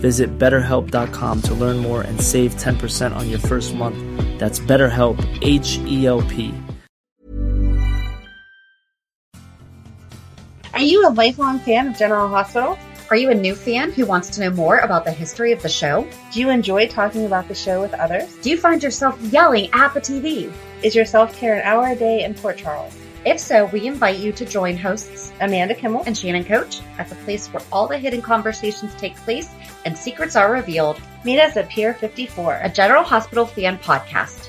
Visit betterhelp.com to learn more and save 10% on your first month. That's BetterHelp, H E L P. Are you a lifelong fan of General Hospital? Are you a new fan who wants to know more about the history of the show? Do you enjoy talking about the show with others? Do you find yourself yelling at the TV? Is your self care an hour a day in Port Charles? If so, we invite you to join hosts Amanda Kimmel and Shannon Coach at the place where all the hidden conversations take place and secrets are revealed. Meet us at Pier 54, a General Hospital fan podcast.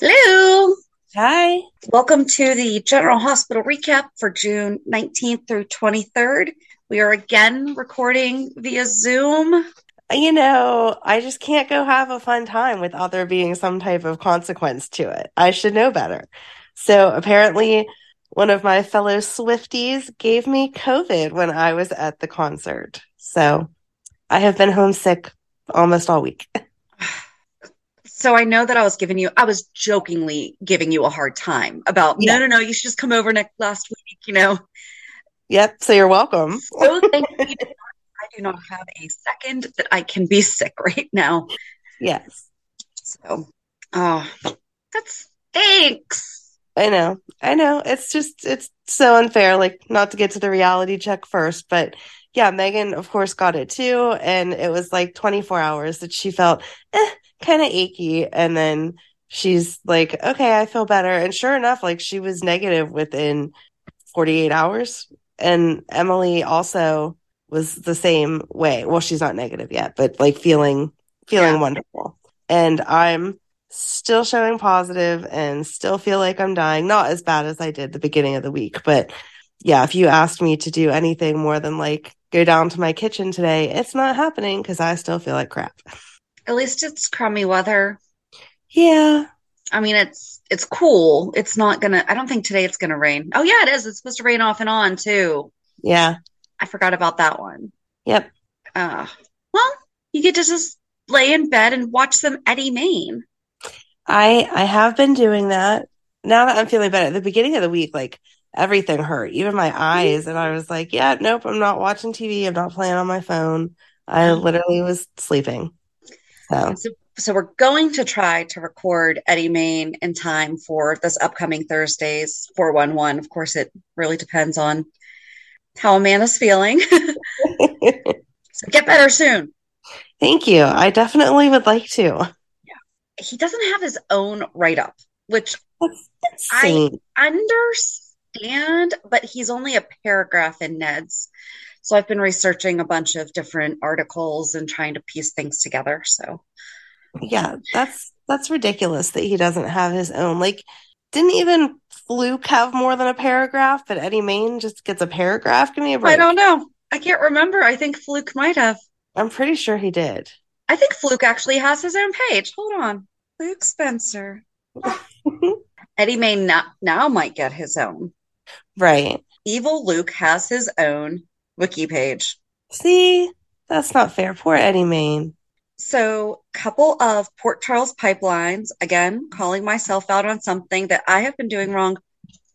Hello! Hi. Welcome to the General Hospital recap for June 19th through 23rd. We are again recording via Zoom. You know, I just can't go have a fun time without there being some type of consequence to it. I should know better. So apparently, one of my fellow Swifties gave me COVID when I was at the concert. So I have been homesick almost all week. So I know that I was giving you, I was jokingly giving you a hard time about, yeah. no, no, no, you should just come over next last week, you know? Yep. So you're welcome. So thank you. I do not have a second that I can be sick right now. Yes. So, oh, that's thanks. I know. I know. It's just, it's so unfair. Like, not to get to the reality check first, but yeah, Megan, of course, got it too. And it was like 24 hours that she felt eh, kind of achy. And then she's like, okay, I feel better. And sure enough, like she was negative within 48 hours. And Emily also was the same way. Well, she's not negative yet, but like feeling, feeling yeah. wonderful. And I'm still showing positive and still feel like I'm dying. Not as bad as I did the beginning of the week, but yeah, if you asked me to do anything more than like go down to my kitchen today, it's not happening because I still feel like crap. At least it's crummy weather. Yeah. I mean, it's it's cool. It's not gonna. I don't think today it's gonna rain. Oh yeah, it is. It's supposed to rain off and on too. Yeah. I forgot about that one. Yep. Uh, well, you get to just lay in bed and watch some Eddie Maine. I I have been doing that. Now that I'm feeling better. At the beginning of the week, like everything hurt, even my mm-hmm. eyes, and I was like, "Yeah, nope, I'm not watching TV. I'm not playing on my phone. I mm-hmm. literally was sleeping." So. so, so we're going to try to record Eddie Maine in time for this upcoming Thursday's 411. Of course, it really depends on how Amanda's feeling. so get better soon. Thank you. I definitely would like to. He doesn't have his own write up, which I understand, but he's only a paragraph in Ned's. So I've been researching a bunch of different articles and trying to piece things together. So yeah, that's that's ridiculous that he doesn't have his own. Like, didn't even Fluke have more than a paragraph, but Eddie Maine just gets a paragraph? Give me a break. I don't know. I can't remember. I think Fluke might have. I'm pretty sure he did. I think Fluke actually has his own page. Hold on. Luke Spencer. Eddie Maine now, now might get his own. Right. Evil Luke has his own wiki page. See, that's not fair. Poor Eddie Maine. So, couple of Port Charles pipelines, again, calling myself out on something that I have been doing wrong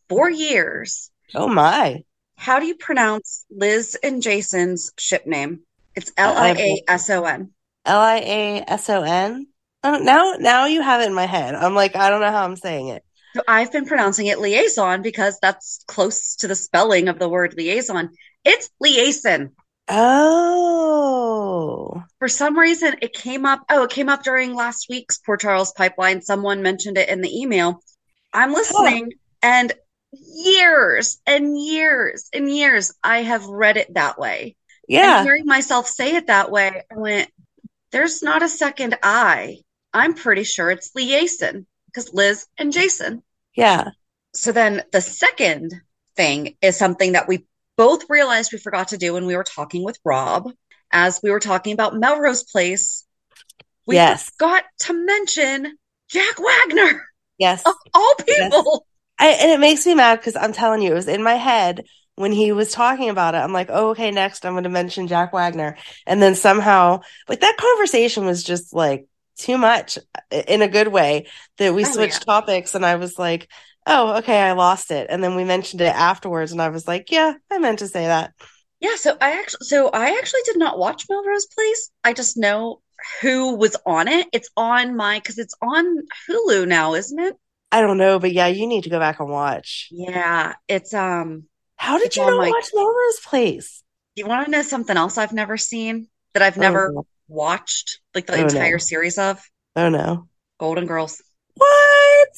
for years. Oh my. How do you pronounce Liz and Jason's ship name? It's L I A S O N. L I A S O N. Oh, now, now you have it in my head. I'm like, I don't know how I'm saying it. So I've been pronouncing it liaison because that's close to the spelling of the word liaison. It's liaison. Oh. For some reason, it came up. Oh, it came up during last week's Port Charles pipeline. Someone mentioned it in the email. I'm listening, oh. and years and years and years, I have read it that way. Yeah. And hearing myself say it that way, I went, there's not a second I. I'm pretty sure it's liaison because Liz and Jason. Yeah. So then the second thing is something that we both realized we forgot to do when we were talking with Rob as we were talking about Melrose Place. We Yes. forgot to mention Jack Wagner Yes. of all people. I, and it makes me mad because I'm telling you, it was in my head when he was talking about it. I'm like, oh, okay, next I'm going to mention Jack Wagner. And then somehow, like, that conversation was just like too much in a good way that we Oh, switched topics. And I was like, oh, okay, I lost it. And then we mentioned it afterwards. And I was like, yeah, I meant to say that. Yeah, so I actually so I actually did not watch Melrose Place. I just know who was on it. It's on my because it's on Hulu now, isn't it? I don't know, but yeah, you need to go back and watch. Yeah, it's um. How did you not my- watch Melrose Place? You want to know something else I've never seen that I've Oh, never no. watched like the Oh, no. entire series of Oh no. Golden Girls. What?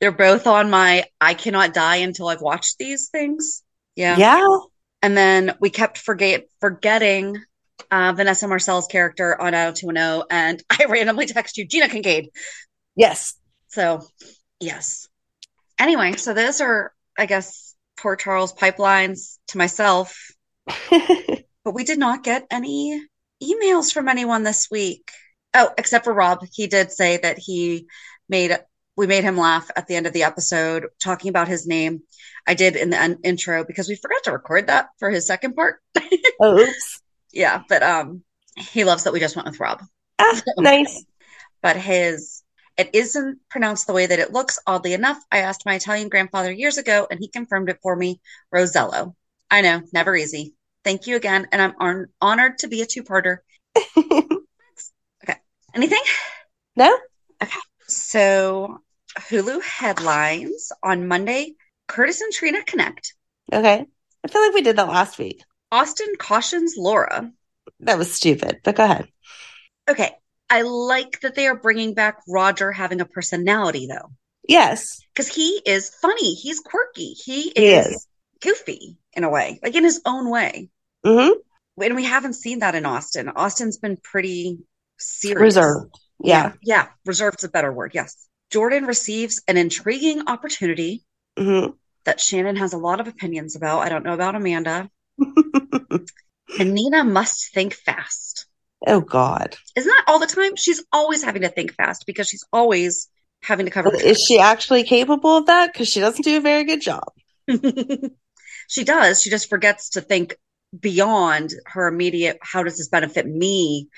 They're both on my I cannot die until I've watched these things. Yeah. Yeah. And then we kept forget forgetting uh, Vanessa Marcil's character on 90210, and O. And I randomly text you Gina Kincaid. Yes. So, yes. Anyway, so those are, I guess, Port Charles pipelines to myself, but we did not get any emails from anyone this week. Oh, except for Rob. He did say that he made we made him laugh at the end of the episode talking about his name. I did in the un- intro because we forgot to record that for his second part. oh, oops. yeah, but um he loves that we just went with Rob. Ah, nice. but his it isn't pronounced the way that it looks. Oddly enough, I asked my Italian grandfather years ago, and he confirmed it for me. Rosello. I know, never easy. Thank you again, and I'm hon- honored to be a two-parter. Okay. Anything? no? Okay. So, Hulu headlines on Monday: Curtis and Trina connect. Okay. I feel like we did that last week. Austin cautions Laura. That was stupid, but go ahead. Okay, I like that they are bringing back Roger having a personality, though. Yes, because he is funny. He's quirky. He He is, is. goofy in a way, like in his own way. hmm And we haven't seen that in Austin. Austin's been pretty serious. reserved. Yeah. Yeah. Reserved's a better word. Yes. Jordan receives an intriguing opportunity hmm that Shannon has a lot of opinions about. I don't know about Amanda. And Nina must think fast. Oh God, Isn't that all the time? She's always having to think fast because she's always having to cover. Is she actually capable of that? Because she doesn't do a very good job. she does. She just forgets to think beyond her immediate how does this benefit me,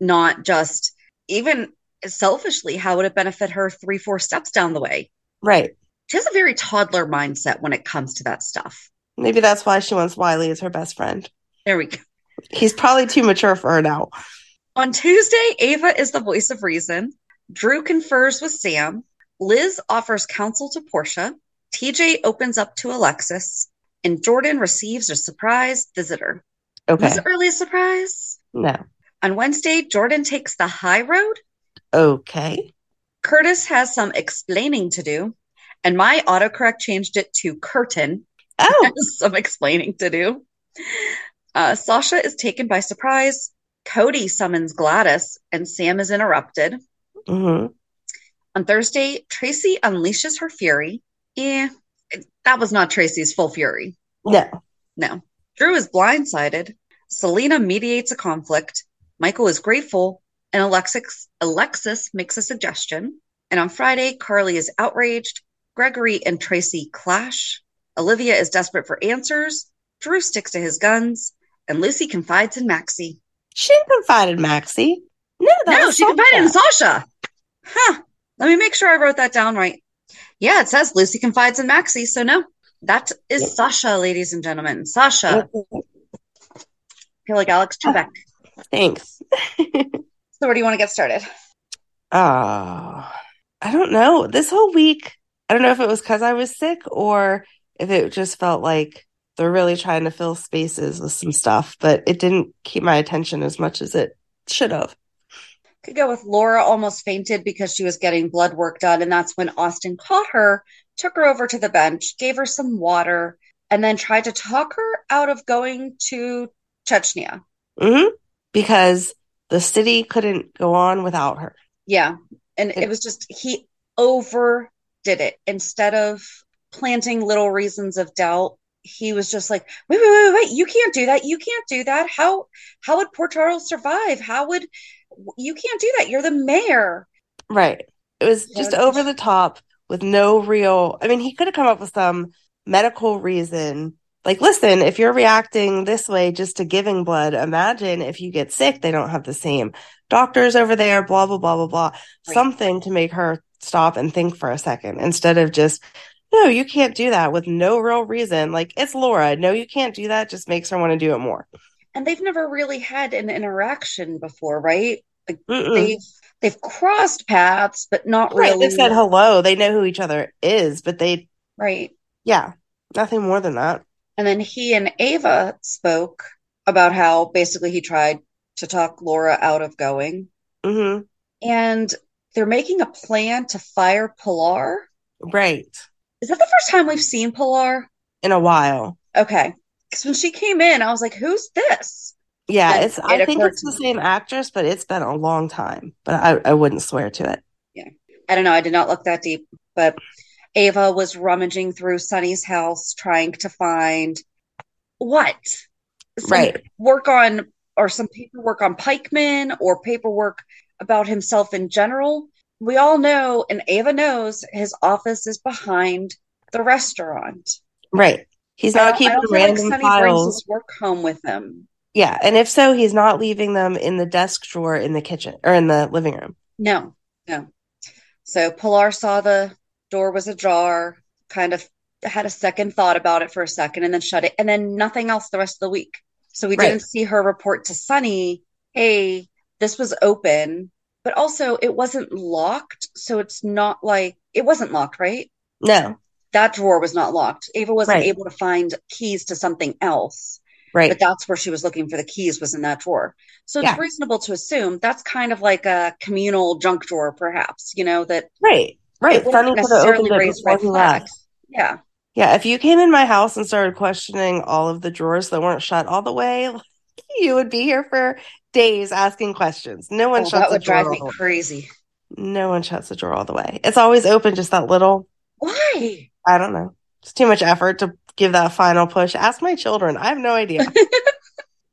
not just even selfishly, how would it benefit her three, four steps down the way? Right. She has a very toddler mindset when it comes to that stuff. Maybe that's why she wants Wiley as her best friend. There we go. He's probably too mature for her now. On Tuesday, Ava is the voice of reason. Drew confers with Sam. Liz offers counsel to Portia. TJ opens up to Alexis. And Jordan receives a surprise visitor. Okay. Was it really a surprise? No. On Wednesday, Jordan takes the high road. Okay. Curtis has some explaining to do. And my autocorrect changed it to curtain. Oh, some explaining to do. Uh, Sasha is taken by surprise. Cody summons Gladys, and Sam is interrupted. hmm On Thursday, Tracy unleashes her fury. Eh, that was not Tracy's full fury. no. No. Drew is blindsided. Selina mediates a conflict. Michael is grateful. And Alexis, Alexis makes a suggestion. And on Friday, Carly is outraged. Gregory and Tracy clash. Olivia is desperate for answers. Drew sticks to his guns. And Lucy confides in Maxie. She confided Maxie. No, that no, was she confided in Sasha. Sasha. Huh. Let me make sure I wrote that down right. Yeah, it says Lucy confides in Maxie. So no, that is Yep. Sasha, ladies and gentlemen. Sasha. I feel like Alex Trebek. Thanks. So where do you want to get started? Oh, I don't know. This whole week, I don't know if it was because I was sick or if it just felt like they're really trying to fill spaces with some stuff, but it didn't keep my attention as much as it should have. Could go with Laura almost fainted because she was getting blood work done. And that's when Austin caught her, took her over to the bench, gave her some water, and then tried to talk her out of going to Chechnya. hmm Because the city couldn't go on without her. Yeah. And it was just, he overdid it. Instead of planting little reasons of doubt, he was just like, wait, wait, wait, wait, you can't do that. You can't do that. How, how would Port Charles survive? How would, you can't do that. You're the mayor. Right. It was just it's- over the top with no real. I mean, he could have come up with some medical reason. Like, listen, if you're reacting this way just to giving blood, imagine if you get sick, they don't have the same doctors over there, blah, blah, blah, blah, blah. Right. Something to make her stop and think for a second instead of just, no, you can't do that with no real reason. Like, it's Laura. No, you can't do that. Just makes her want to do it more. And they've never really had an interaction before, right? Like Mm-mm. they've they've crossed paths, but not Right. really. They've said hello. They know who each other is, but they, Right. yeah, nothing more than that. And then he and Ava spoke about how basically he tried to talk Laura out of going. hmm And they're making a plan to fire Pilar. Right. Is that the first time we've seen Pilar? In a while. Okay. Because when she came in, I was like, who's this? Yeah, And it's I think it's the me. same actress, but it's been a long time. But I, I wouldn't swear to it. Yeah, I don't know. I did not look that deep, but Ava was rummaging through Sonny's house trying to find what? Some Right. Work on, or some paperwork on Pikeman or paperwork about himself in general. We all know, and Ava knows, his office is behind the restaurant. Right. He's not keeping like random Sonny brings files. his work home with him. Yeah, and if so, he's not leaving them in the desk drawer in the kitchen or in the living room. No, no. So Pilar saw the door was ajar, kind of had a second thought about it for a second and then shut it, and then nothing else the rest of the week. So we Right. didn't see her report to Sonny, hey, this was open, but also it wasn't locked. So it's not like it wasn't locked, right? No. That drawer was not locked. Ava wasn't Right. able to find keys to something else, Right. but that's where she was looking for the keys was in that drawer. So it's Yeah. reasonable to assume that's kind of like a communal junk drawer, perhaps, you know, that Right. Right. it wouldn't Sonny could have necessarily it raise before red he left. flags. Yeah. Yeah, if you came in my house and started questioning all of the drawers that weren't shut all the way, you would be here for days asking questions. No one Oh, shuts that would drive me all the way. crazy. No one shuts the drawer all the way. It's always open, just that little, Why? I don't know. It's too much effort to give that final push. Ask my children. I have no idea.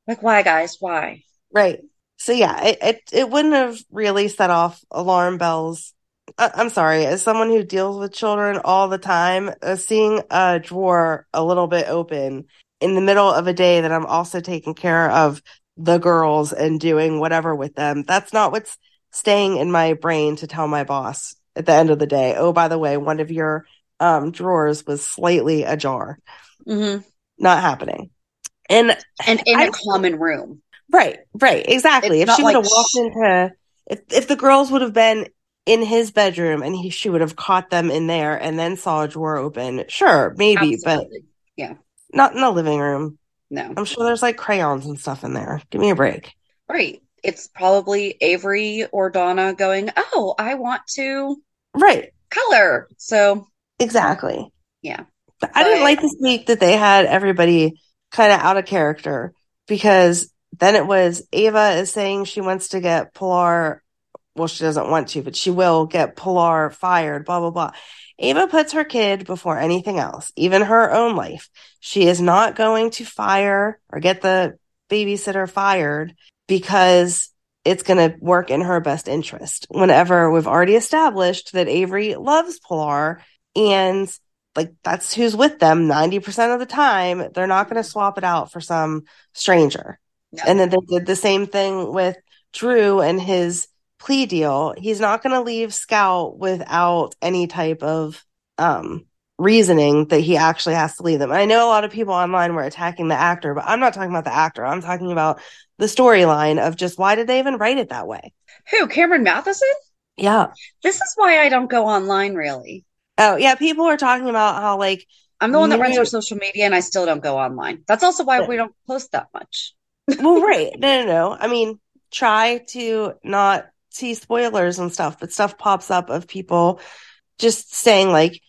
Like, why, guys? Why? Right. So yeah, it, it it wouldn't have really set off alarm bells. I, I'm sorry, as someone who deals with children all the time, uh, seeing a drawer a little bit open in the middle of a day that I'm also taking care of the girls and doing whatever with them, that's not what's staying in my brain to tell my boss at the end of the day. Oh, by the way, one of your um drawers was slightly ajar. hmm Not happening. And And in I- a common room. Right, right, exactly. It's if she would have like walked sh- into, if if the girls would have been in his bedroom and he she would have caught them in there and then saw a drawer open, sure, maybe, but Yeah. Not in the living room. No. I'm sure there's like crayons and stuff in there. Give me a break. Right. It's probably Avery or Donna going, Oh, I want to Right, color. So, exactly. yeah. But I didn't like this week that they had everybody kind of out of character because then it was Ava is saying she wants to get Pilar. Well, she doesn't want to, but she will get Pilar fired, blah, blah, blah. Ava puts her kid before anything else, even her own life. She is not going to fire or get the babysitter fired because it's going to work in her best interest. Whenever we've already established that Avery loves Pilar and like that's who's with them 90% of the time, they're not going to swap it out for some stranger. No. And then they did the same thing with Drew and his plea deal, he's not going to leave Scout without any type of um, reasoning that he actually has to leave them. And I know a lot of people online were attacking the actor, but I'm not talking about the actor. I'm talking about the storyline of just why did they even write it that way? Who? Cameron Mathison? Yeah. This is why I don't go online really. Oh, yeah. People are talking about how, like, I'm the one that runs our social media and I still don't go online. That's also why Yeah. we don't post that much. well, right. No, no, no. I mean, try to not see spoilers and stuff, but stuff pops up of people just saying, like,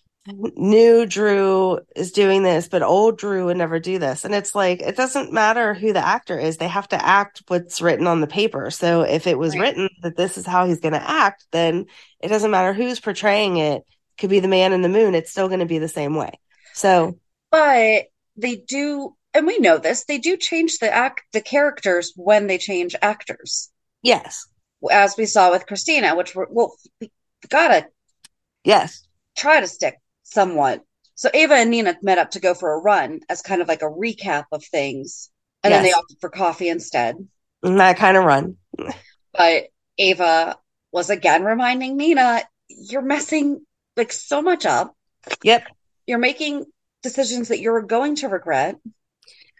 new Drew is doing this, but old Drew would never do this. And it's like, it doesn't matter who the actor is. They have to act what's written on the paper. So if it was Right. written that this is how he's going to act, then it doesn't matter who's portraying it. Could be the man in the moon. It's still going to be the same way. So, But they do, and we know this, they do change the act, the characters when they change actors, yes, as we saw with Kristina, which we're, well, we gotta yes, try to stick somewhat. So Ava and Nina met up to go for a run as kind of like a recap of things. And then they opted for coffee instead. And that kind of run. But Ava was again reminding Nina, you're messing like so much up. Yep. You're making decisions that you're going to regret.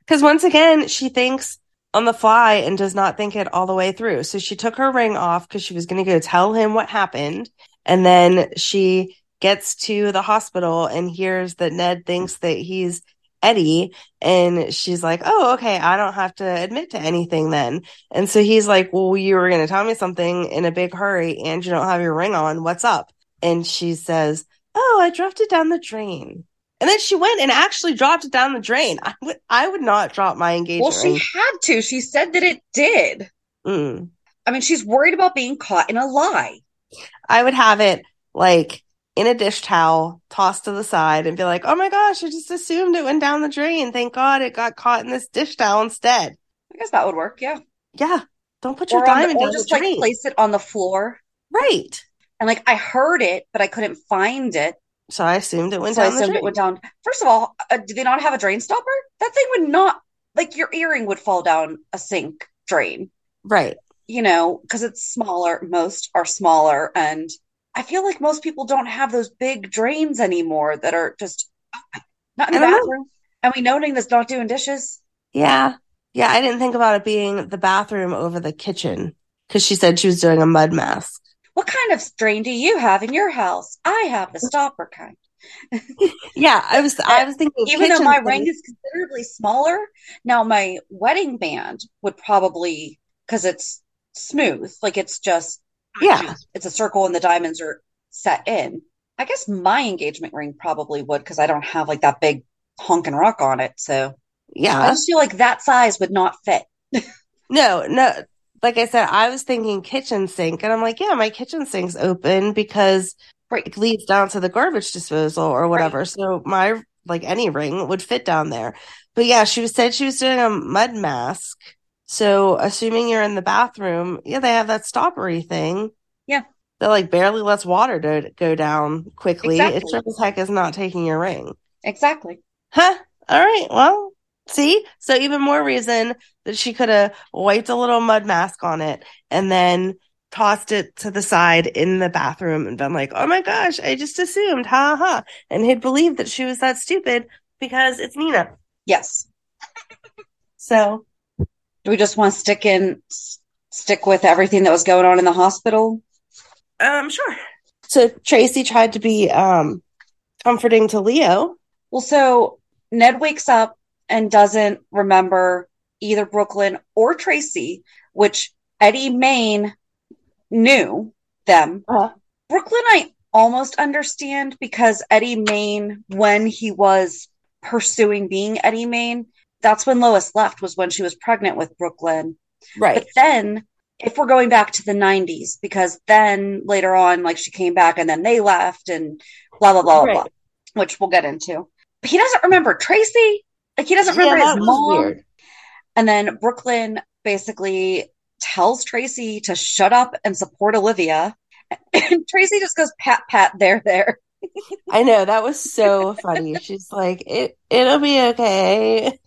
Because once again, she thinks on the fly and does not think it all the way through. So she took her ring off because she was going to go tell him what happened. And then she gets to the hospital and hears that Ned thinks that he's Eddie. And she's like, oh, okay, I don't have to admit to anything then. And so he's like, well, you were going to tell me something in a big hurry and you don't have your ring on. What's up? And she says, oh, I dropped it down the drain. And then she went and actually dropped it down the drain. I would, I would not drop my engagement Well, she ring. had to. She said that it did. Mm. I mean, she's worried about being caught in a lie. I would have it like in a dish towel, tossed to the side, and be like, "Oh my gosh, I just assumed it went down the drain. Thank God it got caught in this dish towel instead." I guess that would work, yeah. Yeah, don't put your Or, on the- diamond or down just the like place it on the floor. Right. And like I heard it, but I couldn't find it. So I assumed it went So I down the assumed it went down. First of all, uh, do they not have a drain stopper? That thing would not, like your earring would fall down a sink drain, Right. you know, because it's smaller. Most are smaller. And I feel like most people don't have those big drains anymore that are just not in the I don't know. bathroom. And we know Nina's not doing dishes. Yeah. Yeah, I didn't think about it being the bathroom over the kitchen because she said she was doing a mud mask. What kind of drain do you have in your house? I have the stopper kind. Yeah, I was I was thinking Even though my things. ring is considerably smaller, now my wedding band would probably, because it's smooth, like it's just, Yeah. it's a circle and the diamonds are set in. I guess my engagement ring probably would because I don't have like that big honking rock on it. So yeah, I just feel like that size would not fit. No, no. Like I said, I was thinking kitchen sink, and I'm like, yeah, my kitchen sink's open because Right. it leads down to the garbage disposal or whatever. So my like any ring would fit down there. But yeah, she was said she was doing a mud mask. So assuming you're in the bathroom, yeah, they have that stoppery thing. Yeah. That like barely lets water go, go down quickly. It Exactly. sure as heck is not taking your ring. Exactly. Huh? All right. Well, see? So even more reason that she could have wiped a little mud mask on it and then tossed it to the side in the bathroom and been like, oh my gosh, I just assumed, ha ha. And he'd believed that she was that stupid because it's Nina. Yes. So, Do we just want to stick in, stick with everything that was going on in the hospital? um, sure. So Tracy tried to be um comforting to Leo. Well, so Ned wakes up and doesn't remember either Brooklyn or Tracy, which Eddie Maine knew them. Uh-huh. Brooklyn, I almost understand because Eddie Maine, when he was pursuing being Eddie Maine, that's when Lois left, was when she was pregnant with Brooklyn. Right. But then, if we're going back to the 90s, because then later on, like she came back and then they left and blah, blah, blah, blah, blah, which we'll get into. He doesn't remember Tracy. Like, he doesn't remember his mom. weird. And then Brooklyn basically tells Tracy to shut up and support Olivia. And Tracy just goes, pat, pat, there, there. I know that was so funny. She's like, it it'll be okay.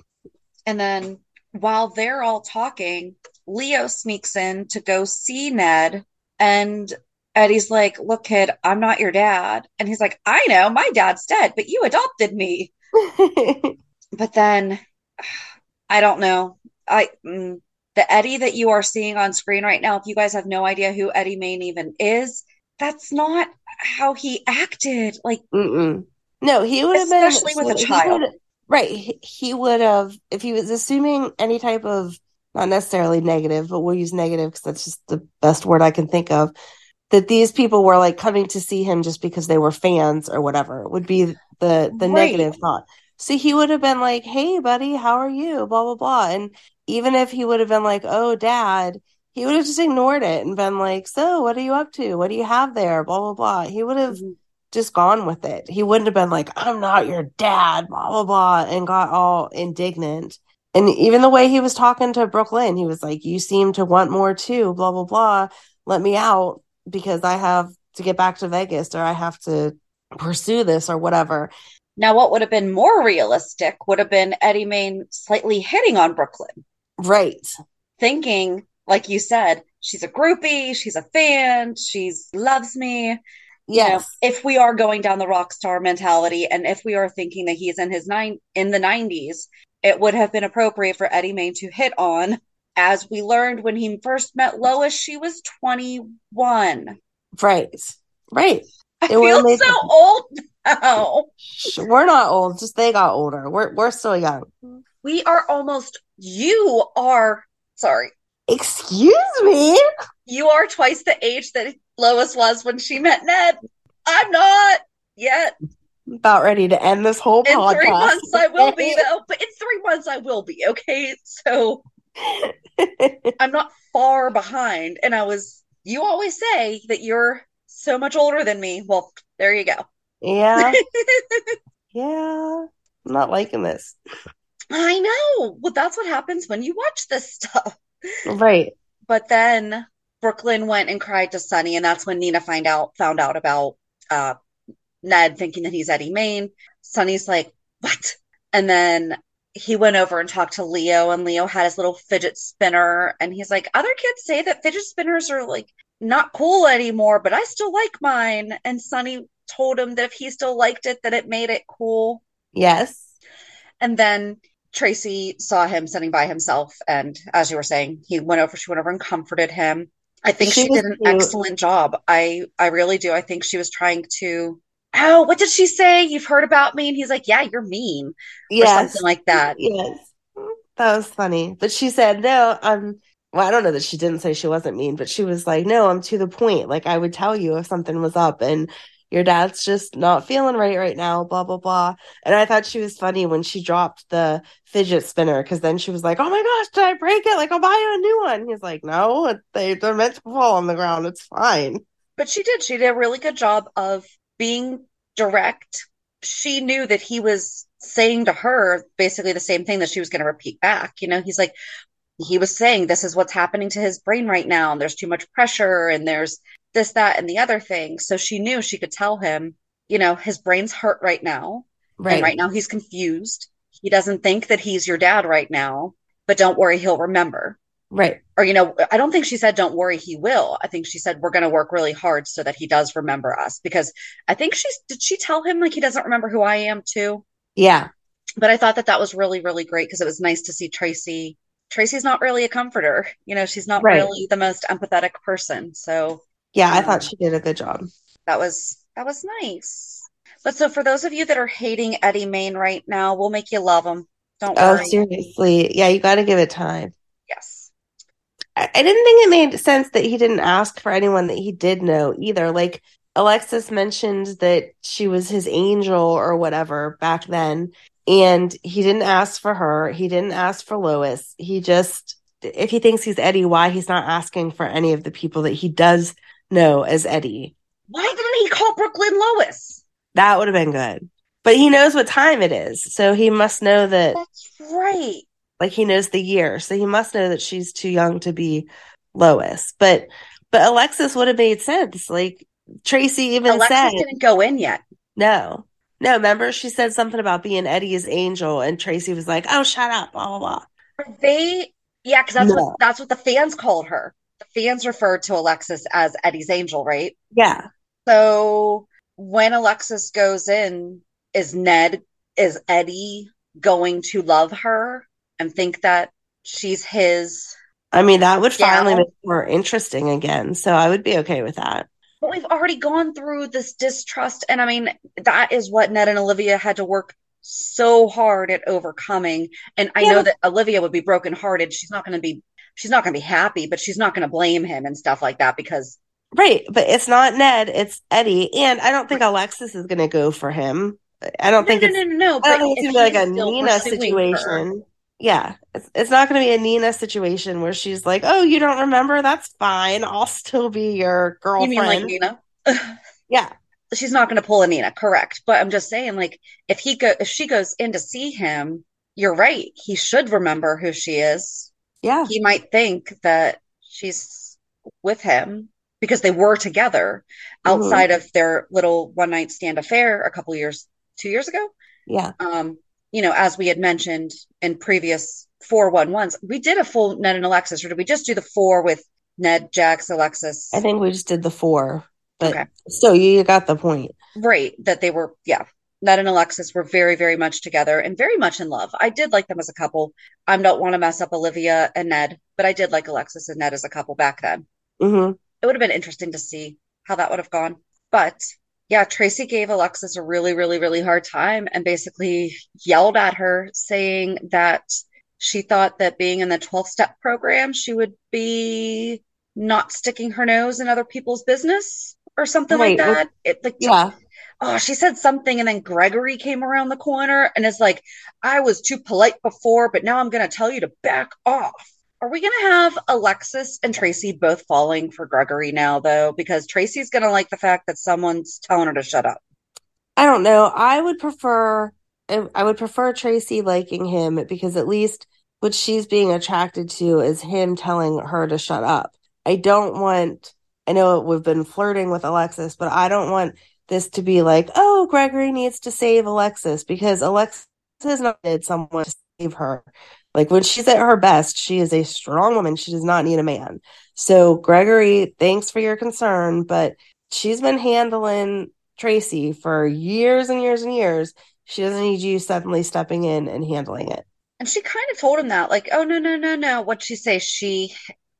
And then while they're all talking, Leo sneaks in to go see Ned, and Eddie's like, Look, kid, I'm not your dad. And he's like, I know, my dad's dead, but you adopted me. but then I don't know. I mm, the Eddie that you are seeing on screen right now, if you guys have no idea who Eddie Maine even is, that's not how he acted. Like, Mm-mm. no, he would have been Especially with a child. right? He, he would have if he was assuming any type of not necessarily negative, but we'll use negative because that's just the best word I can think of. That these people were like coming to see him just because they were fans or whatever would be the the Right. negative thought. So he would have been like, "Hey, buddy, how are you?" Blah blah blah. And even if he would have been like, "Oh, dad," he would have just ignored it and been like, "So, what are you up to? What do you have there?" Blah blah blah. He would have mm-hmm. just gone with it. He wouldn't have been like, I'm not your dad, blah, blah, blah, and got all indignant. And even the way he was talking to Brooklyn, he was like, You seem to want more too, blah, blah, blah. Let me out because I have to get back to Vegas or I have to pursue this or whatever. Now, what would have been more realistic would have been Eddie Maine slightly hitting on Brooklyn, Right. thinking, like you said, she's a groupie, she's a fan, she loves me. You know, Yes. if we are going down the rock star mentality, and if we are thinking that he's in his nine in the nineties, it would have been appropriate for Eddie Maine to hit on. As we learned when he first met Lois, she was 21. Right. Right. I It feel so old now. We're not old, just they got older. We're we're still young. We are almost, you are, sorry, Excuse me? you are twice the age that Lois was when she met Ned. I'm not yet. About ready to end this whole In podcast. three months, I will be, though. But in three months, I will be, okay? So I'm not far behind. And I was, you always say that you're so much older than me. Well, there you go. Yeah. Yeah. I'm not liking this. I know. Well, that's what happens when you watch this stuff. Right. But then Brooklyn went and cried to Sonny, and that's when Nina find out found out about uh Ned thinking that he's Eddie Maine. Sonny's like, "What?" And then he went over and talked to Leo, and Leo had his little fidget spinner, and he's like, "Other kids say that fidget spinners are like not cool anymore, but I still like mine." And Sunny told him that if he still liked it, that it made it cool. Yes. And then Tracy saw him sitting by himself, and as you were saying, he went over, she went over and comforted him. I think She she did an cute. excellent job. I I really do. I think she was trying to, oh, what did she say? You've heard about me? And he's like, yeah, you're mean, or Yes. something like that. Yes. That was funny. But she said, no, I'm, well, I don't know that she didn't say she wasn't mean, but she was like, no, I'm to the point. Like, I would tell you if something was up and your dad's just not feeling right right now, blah, blah, blah. And I thought she was funny when she dropped the fidget spinner because then she was like, oh my gosh, did I break it? Like, I'll buy you a new one. He's like, no, they, they're meant to fall on the ground. It's fine. But she did. She did a really good job of being direct. She knew that he was saying to her basically the same thing that she was going to repeat back. You know, he's like, he was saying, this is what's happening to his brain right now. And there's too much pressure and there's this, that, and the other thing. So she knew she could tell him, you know, his brain's hurt right now. Right. And right now he's confused. He doesn't think that he's your dad right now, but don't worry, he'll remember Right. or you know i don't think she said don't worry he will i think she said we're going to work really hard so that he does remember us because i think she's did she tell him like he doesn't remember who i am too Yeah. but i thought that that was really really great because it was nice to see tracy tracy's not really a comforter you know she's not Right. really the most empathetic person so Yeah. I Um, thought she did a good job. that was that was nice but so for those of you that are hating eddie maine right now we'll make you love him don't Oh, worry seriously. Yeah. You got to give it time. yes I I didn't think it made sense that he didn't ask for anyone that he did know either. Like Alexis mentioned that she was his angel or whatever back then, and he didn't ask for her. He didn't ask for Lois. He just, if he thinks he's Eddie, why he's not asking for any of the people that he does know as Eddie? why didn't he call brooklyn lois That would have been good. But he knows what time it is, so he must know that. that's right like he knows the year so he must know that she's too young to be lois but but alexis would have made sense like tracy even alexis said didn't go in yet no no remember she said something about being eddie's angel and tracy was like oh shut up blah blah blah Are they Yeah, because that's No. what that's what the fans called her. The fans referred to Alexis as Eddie's angel, right? Yeah. So when Alexis goes in, is Ned is Eddie going to love her and think that she's his? I mean, that would Yeah. finally make it more interesting again. So I would be okay with that. But we've already gone through this distrust, and I mean that is what Ned and Olivia had to work so hard at overcoming. And I Yeah. know that Olivia would be brokenhearted. She's not going to be she's not going to be happy, but she's not going to blame him and stuff like that because Right. But it's not Ned, it's Eddie. And I don't think Alexis is going to go for him. I don't no, think no, it's, no, no, no. I don't think it's going to be like a Nina pursuing her- situation. Yeah. It's, it's not going to be a Nina situation where she's like, oh, you don't remember? That's fine. I'll still be your girlfriend. You mean like Nina? yeah. she's not going to pull a Nina, correct? But I'm just saying, like, if he go, if she goes in to see him, you're right. He should remember who she is. Yeah. He might think that she's with him because they were together Mhm. outside of their little one night stand affair a couple years, two years ago. Yeah. Um, you know, as we had mentioned in previous four one ones, we did a full Ned and Alexis, or did we just do the four with Ned, Jax, Alexis? I think we just did the four. But Okay. so you got the point. Right, that they were, yeah. Ned and Alexis were very, very much together and very much in love. I did like them as a couple. I don't want to mess up Olivia and Ned, but I did like Alexis and Ned as a couple back then. hmm It would have been interesting to see how that would have gone. But yeah, Tracy gave Alexis a really, really, really hard time and basically yelled at her, saying that she thought that being in the 12 step program, she would be not sticking her nose in other people's business or something like Right, well, that. It like Yeah. Oh, she said something, and then Gregory came around the corner and is like, I was too polite before, but now I'm going to tell you to back off. Are we going to have Alexis and Tracy both falling for Gregory now, though? Because Tracy's going to like the fact that someone's telling her to shut up. I don't know. I would prefer I would prefer Tracy liking him because at least what she's being attracted to is him telling her to shut up. I don't want I know we've been flirting with Alexis, but I don't want this to be like, oh, Gregory needs to save Alexis because Alexis has not needed someone to save her. Like when she's at her best, she is a strong woman. She does not need a man. So, Gregory, thanks for your concern, but she's been handling Tracy for years and years and years. She doesn't need you suddenly stepping in and handling it. And she kind of told him that, like, oh, no, no, no, no. What'd she say? She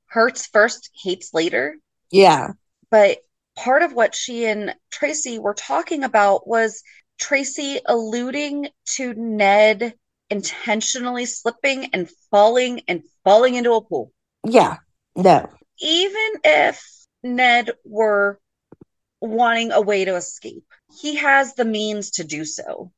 hurts first, hates later. Yeah. But part of what she and Tracy were talking about was Tracy alluding to Ned intentionally slipping and falling and falling into a pool. Yeah. No. Even if Ned were wanting a way to escape, he has the means to do so.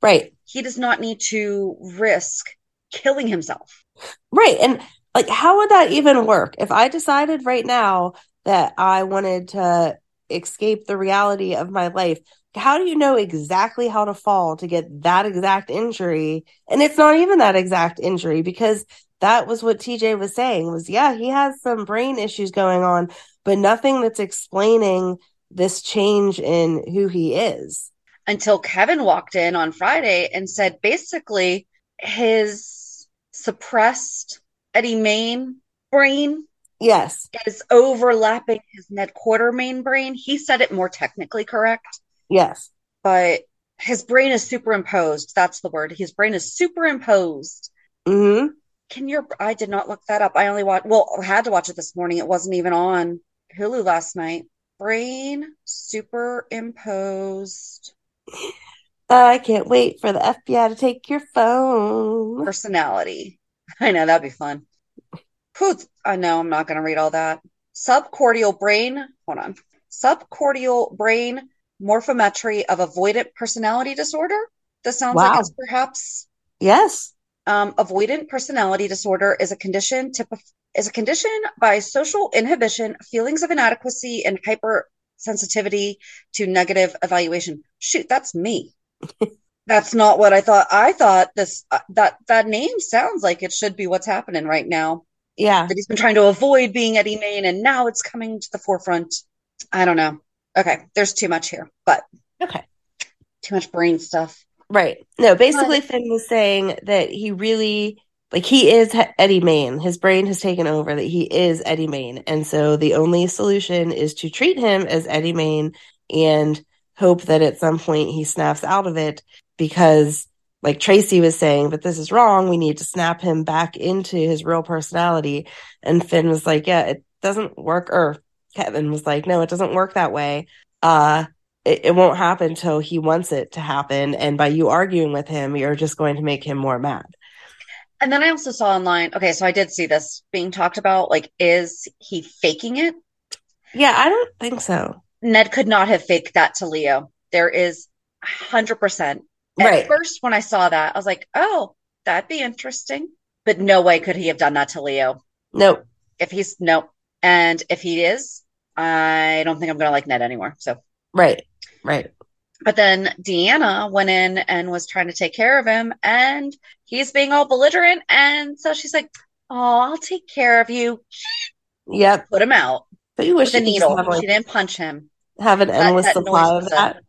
Right. He does not need to risk killing himself. Right. And like, how would that even work? If I decided right now that I wanted to escape the reality of my life, how do you know exactly how to fall to get that exact injury? And it's not even that exact injury because that was what TJ was saying was, yeah, he has some brain issues going on, but nothing that's explaining this change in who he is. Until Kevin walked in on Friday and said basically his suppressed Eddie Maine brain Yes. is overlapping his Ned Quartermaine brain. He said it more technically correct, Yes. but his brain is superimposed. That's the word. His brain is superimposed. hmm Can your I did not look that up. I only watched well, I had to watch it this morning. It wasn't even on Hulu last night. Brain superimposed I can't wait for the FBI to take your phone. personality. I know that'd be fun. Whew, I know I'm not going to read all that. Subcortical brain, hold on. Subcortical brain morphometry of avoidant personality disorder. This sounds like it's perhaps Yes. um, avoidant personality disorder is a condition typ- is a condition by social inhibition, feelings of inadequacy, and hypersensitivity to negative evaluation. Shoot, that's me. That's not what I thought. I thought this uh, that that name sounds like it should be what's happening right now. Yeah. That he's been trying to avoid being Eddie Maine, and now it's coming to the forefront. I don't know. Okay, there's too much here, but Okay. too much brain stuff. Right. No, basically, Finn was saying that he really like he is Eddie Maine. His brain has taken over that he is Eddie Maine. And so the only solution is to treat him as Eddie Maine and hope that at some point he snaps out of it because like Tracy was saying, but this is wrong. We need to snap him back into his real personality. And Finn was like, yeah, it doesn't work. Or Kevin was like, no, it doesn't work that way. Uh, it, it won't happen until he wants it to happen. And by you arguing with him, you're just going to make him more mad. And then I also saw online, okay, so I did see this being talked about. Like, is he faking it? Yeah, I don't think so. Ned could not have faked that to Leo. There is 100%. At Right. first, when I saw that, I was like, oh, that'd be interesting. But no way could he have done that to Leo. Nope. If he's, nope. And if he is, I don't think I'm going to like Ned anymore. So, Right. Right. but then Deanna went in and was trying to take care of him, and he's being all belligerent. And so she's like, oh, I'll take care of you. Yep. Put him out But you wish with you could needle. have, like, She didn't punch him. have an endless supply of that.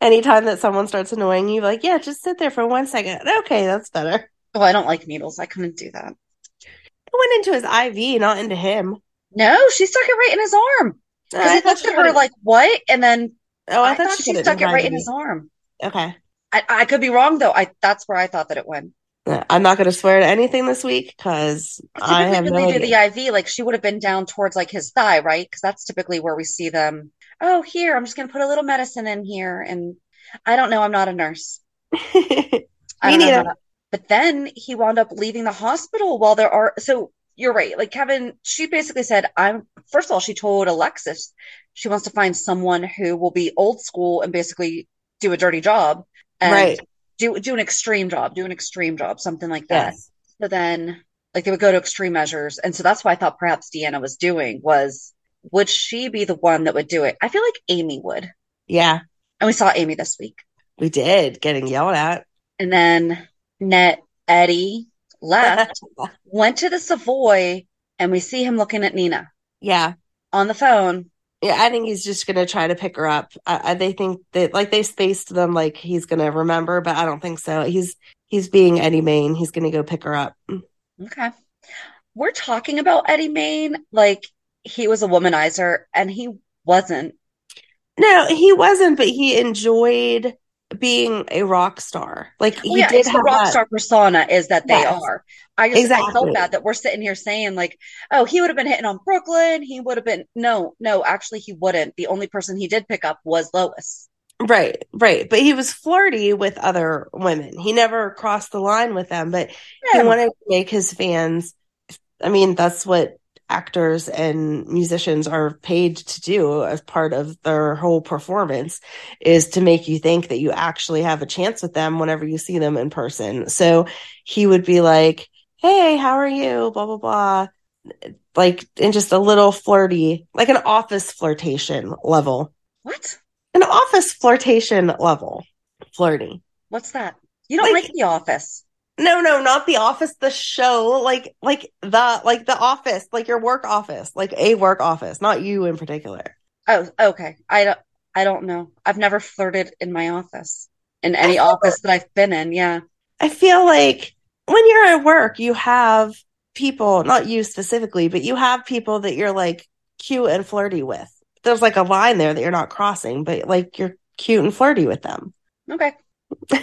Anytime that someone starts annoying you, like, yeah, just sit there for one second. Okay, that's better. Oh, I don't like needles. I couldn't do that. It went into his IV, not into him. No, she stuck it right in his arm. Oh, Because I he looked at her like, what? And then oh, I, I, thought, she put stuck it right in his arm. Okay. I, I could be wrong though. I that's where I thought that it went. I'm not going to swear to anything this week because I have no do idea. the IV, like she would have been down towards like his thigh, right? Because that's typically where we see them. Oh, here, I'm just gonna put a little medicine in here, and I don't know. I'm not a nurse. I Me don't know how neither. But then he wound up leaving the hospital while there are. So you're right. Like Kevin, she basically said, I'm, first of all, she told Alexis she wants to find someone who will be old school and basically do a dirty job and Right. do, do an extreme job, do an extreme job, something like that. Yes. So then, like, they would go to extreme measures. And so that's why I thought perhaps Deanna was doing was, would she be the one that would do it? I feel like Amy would. Yeah, And we saw Amy this week. we did getting yelled at. And then Ned Eddie left, went to the Savoy, and we see him looking at Nina yeah. on the phone. Yeah, I think he's just gonna try to pick her up. I, I, they think that like they spaced them like he's gonna remember, but I don't think so. He's he's being Eddie Maine. He's gonna go pick her up. Okay. We're talking about Eddie Maine like he was a womanizer, and he wasn't. No, he wasn't, but he enjoyed being a rock star. Like oh, he Well, yeah, did have rock that. star persona is that they Yes. are. I just I felt bad that we're sitting here saying like, oh, he would have been hitting on Brooklyn. He would have been no, no, actually he wouldn't. The only person he did pick up was Lois. Right, right. But he was flirty with other women. He never crossed the line with them, but he wanted to make his fans. I mean, that's what actors and musicians are paid to do as part of their whole performance is to make you think that you actually have a chance with them whenever you see them in person. So he would be like, Hey, how are you? Blah, blah, blah. Like, in just a little flirty, like an office flirtation level, What? an office flirtation level, flirty. What's that? You don't Like- like The Office. No, no, not the office, the show, like like the like the office, like your work office, like a work office, not you in particular. Oh, okay. I don't I don't know. I've never flirted in my office. In any office that I've been in, yeah. I feel like when you're at work, you have people, not you specifically, but you have people that you're like cute and flirty with. There's like a line there that you're not crossing, but like you're cute and flirty with them. Okay.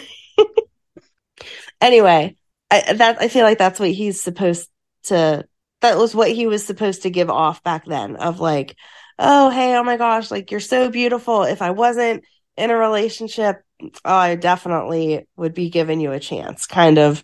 Anyway, I that I feel like that's what he's supposed to that was what he was supposed to give off back then of like, oh hey, oh my gosh, like you're so beautiful. If I wasn't in a relationship, oh, I definitely would be giving you a chance. Kind of,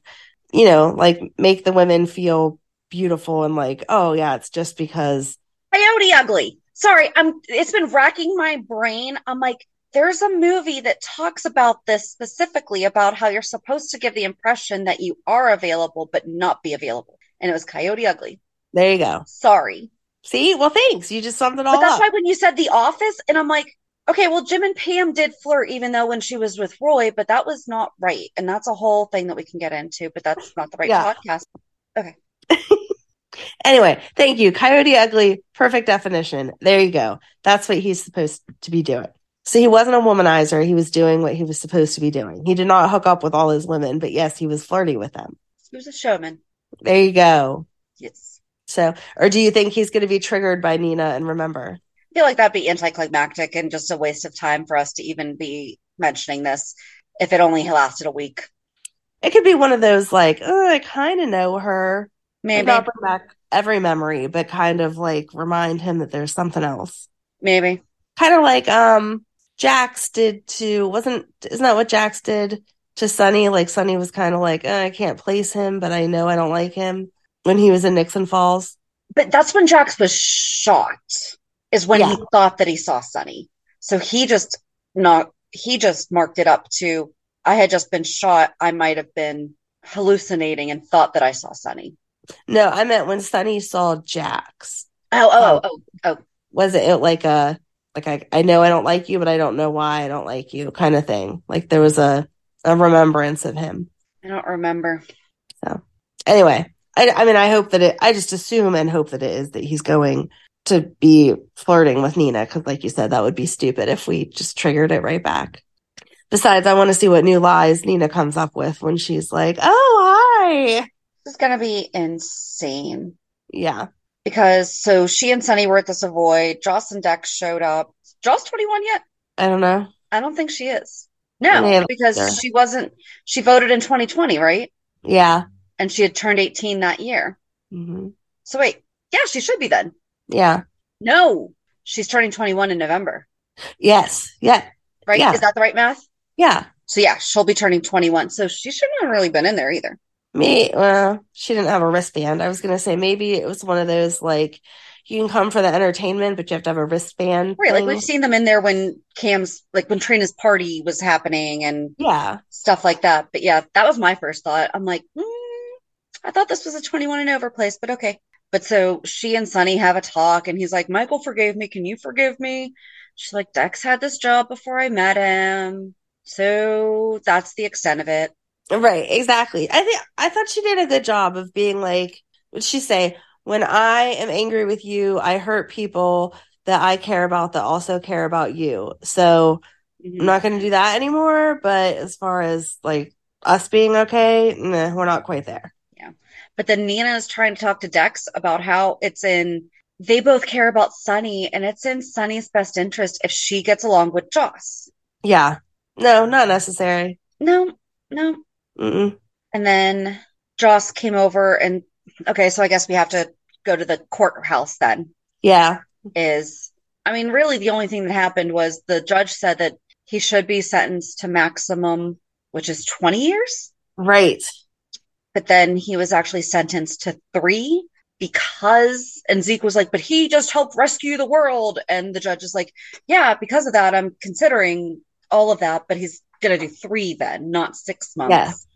you know, like make the women feel beautiful and like, oh yeah, it's just because Coyote Ugly. Sorry, I'm it's been racking my brain. I'm like, there's a movie that talks about this specifically about how you're supposed to give the impression that you are available but not be available. And it was Coyote Ugly. there you go. Sorry. See, well, thanks. You just summed it But all that's up. why when you said The Office, and I'm like, okay, well, Jim and Pam did flirt even though when she was with Roy, but that was not right. And that's a whole thing that we can get into, but that's not the right Yeah. podcast. Okay. anyway, thank you. Coyote Ugly, perfect definition. There you go. That's what he's supposed to be doing. So he wasn't a womanizer. He was doing what he was supposed to be doing. He did not hook up with all his women, but yes, he was flirty with them. He was a showman. There you go. Yes. So, or do you think he's going to be triggered by Nina and remember? I feel like that'd be anticlimactic and just a waste of time for us to even be mentioning this if it only lasted a week. It could be one of those like, oh, I kind of know her. Maybe. Not bring back every memory, but kind of like remind him that there's something else. Maybe. Kind of like um Jax did to wasn't isn't that what Jax did to Sonny? Like Sonny was kind of like, oh, I can't place him, but I know I don't like him when he was in Nixon Falls. But that's when Jax was shot. Is when Yeah. he thought that he saw Sonny. So he just not he just marked it up to I had just been shot. I might have been hallucinating and thought that I saw Sonny. No, I meant when Sonny saw Jax. Oh, oh, um, oh, oh, Was it like a like I I know I don't like you, but I don't know why I don't like you kind of thing. Like there was a a remembrance of him. I don't remember. So anyway, I I mean I hope that it I just assume and hope that it is that he's going to be flirting with Nina because like you said that would be stupid if we just triggered it right back. Besides, I want to see what new lies Nina comes up with when she's like, "Oh, hi." This is gonna be insane. Yeah. Because so she and Sonny were at the Savoy. Joss and Dex showed up. Joss 21 yet? I don't know. I don't think she is. No, because sure. she wasn't, she voted in 2020, right? Yeah. And she had turned 18 that year. hmm So wait, yeah, she should be then. Yeah. No, she's turning 21 in November, Yes. Yeah. right? Yeah. Is that the right math? Yeah. So yeah, she'll be turning 21. So she shouldn't have really been in there either. Me, well, she didn't have a wristband. I was gonna say maybe it was one of those like you can come for the entertainment, but you have to have a wristband. Right. Like we've seen them in there when Cam's, like when Trina's party was happening and Yeah. stuff like that. But yeah, that was my first thought. I'm like, mm, I thought this was a 21 and over place, but okay. But so she and Sonny have a talk, and he's like, Michael forgave me. Can you forgive me? She's like, Dex had this job before I met him. So that's the extent of it. Right, exactly. I think I thought she did a good job of being like, what'd she say? When I am angry with you, I hurt people that I care about that also care about you. So I'm mm-hmm. not going to do that anymore. But as far as like us being okay, nah, we're not quite there. Yeah. But then Nina is trying to talk to Dex about how it's in, they both care about Sonny and it's in Sonny's best interest if she gets along with Joss. Yeah. No, not necessary. No, no, Mm-mm. And then Joss came over and okay, so I guess we have to go to the courthouse then. Yeah. Is I mean, really the only thing that happened was the judge said that he should be sentenced to maximum, which is 20 years, Right. but then he was actually sentenced to three because and Zeke was like, but he just helped rescue the world. And the judge is like, Yeah, because of that, I'm considering all of that, but he's gonna do three then, not six months. Yes.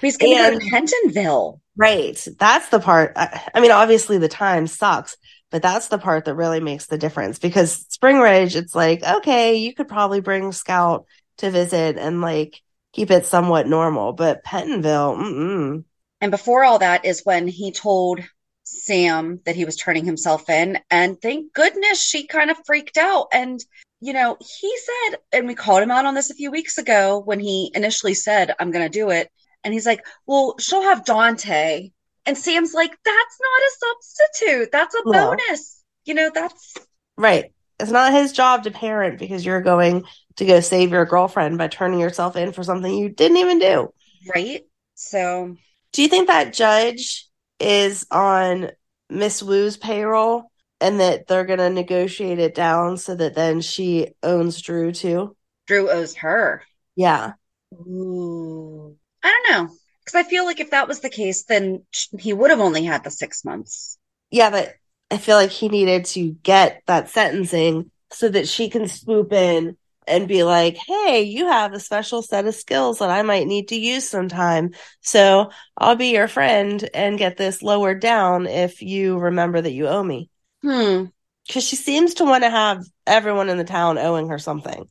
But he's gonna go And- to Pentonville. Right. That's the part. I, I mean, obviously the time sucks, but that's the part that really makes the difference because Spring Ridge, it's like, okay, you could probably bring Scout to visit and like keep it somewhat normal, but Pentonville, mm-mm. And before all that is when he told Sam that he was turning himself in. And thank goodness she kind of freaked out. And, you know, he said, and we called him out on this a few weeks ago when he initially said, I'm going to do it. And he's like, well, she'll have Dante. And Sam's like, that's not a substitute. That's a No. bonus. You know, that's right. It's not his job to parent because you're going to go save your girlfriend by turning yourself in for something you didn't even do. right. So, Do you think that judge is on Miss Wu's payroll and that they're going to negotiate it down so that then she owns Drew too? Drew owes her. Yeah. Ooh. I don't know. Because I feel like if that was the case, then he would have only had the six months. Yeah, but I feel like he needed to get that sentencing so that she can swoop in and be like, hey, you have a special set of skills that I might need to use sometime. So I'll be your friend and get this lowered down if you remember that you owe me. Hmm. Because she seems to want to have everyone in the town owing her something.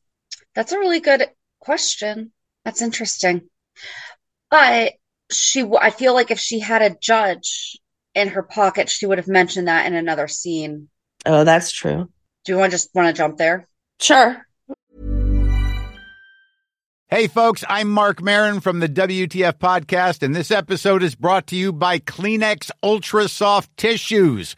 That's a really good question. That's interesting. But she, I feel like if she had a judge in her pocket, she would have mentioned that in another scene. Oh, that's true. Do you want to just want to jump there? Sure. Hey, folks, I'm Marc Maron from the WTF Podcast, and this episode is brought to you by Kleenex Ultra Soft Tissues,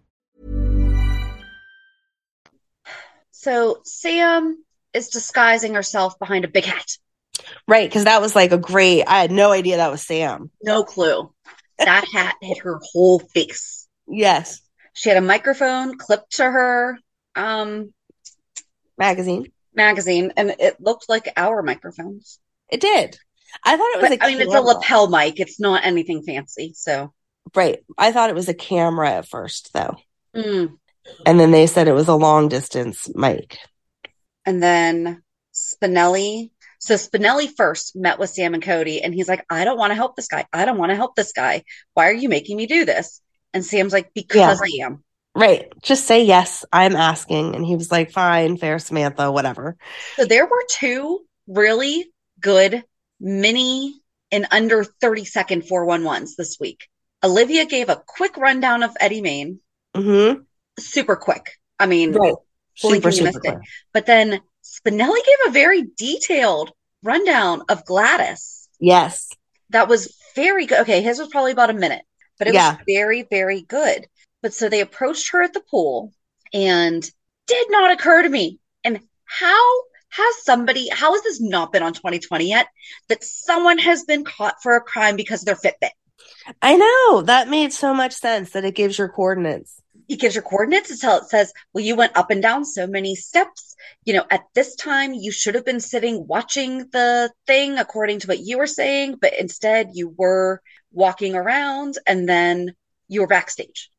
So Sam is disguising herself behind a big hat. Right, because that was like a great. I had no idea that was Sam. No clue. That hat hit her whole face. Yes, She had a microphone clipped to her um, magazine. magazine, and it looked like our microphones. It did. I thought it was. But I mean, it's a lapel mic. It's not anything fancy. So, Right. I thought it was a camera at first, though, mm. And then they said it was a long distance mic. and then Spinelli. So Spinelli first met with Sam and Cody, and he's like, "I don't want to help this guy. I don't want to help this guy. Why are you making me do this?" And Sam's like, "Because I am." Right. Just say yes. I'm asking, and he was like, "Fine, fair, Samantha, whatever." So there were two really good mini and under 30 second 411s this week. Olivia gave a quick rundown of Eddie Maine, Mm-hmm. Super quick. I mean, Right. Super, and you missed super it. quick. but then Spinelli gave a very detailed rundown of Gladys. Yes. That was very good. Okay, his was probably about a minute, but it Yeah. was very, very good. But so they approached her at the pool and did not occur to me. And how has somebody, how has this not been on 2020 yet? That someone has been caught for a crime because of their Fitbit. I know that made so much sense that it gives your coordinates. It gives your coordinates until it says, well, you went up and down so many steps. You know, at this time, you should have been sitting watching the thing according to what you were saying, but instead you were walking around and then you were backstage.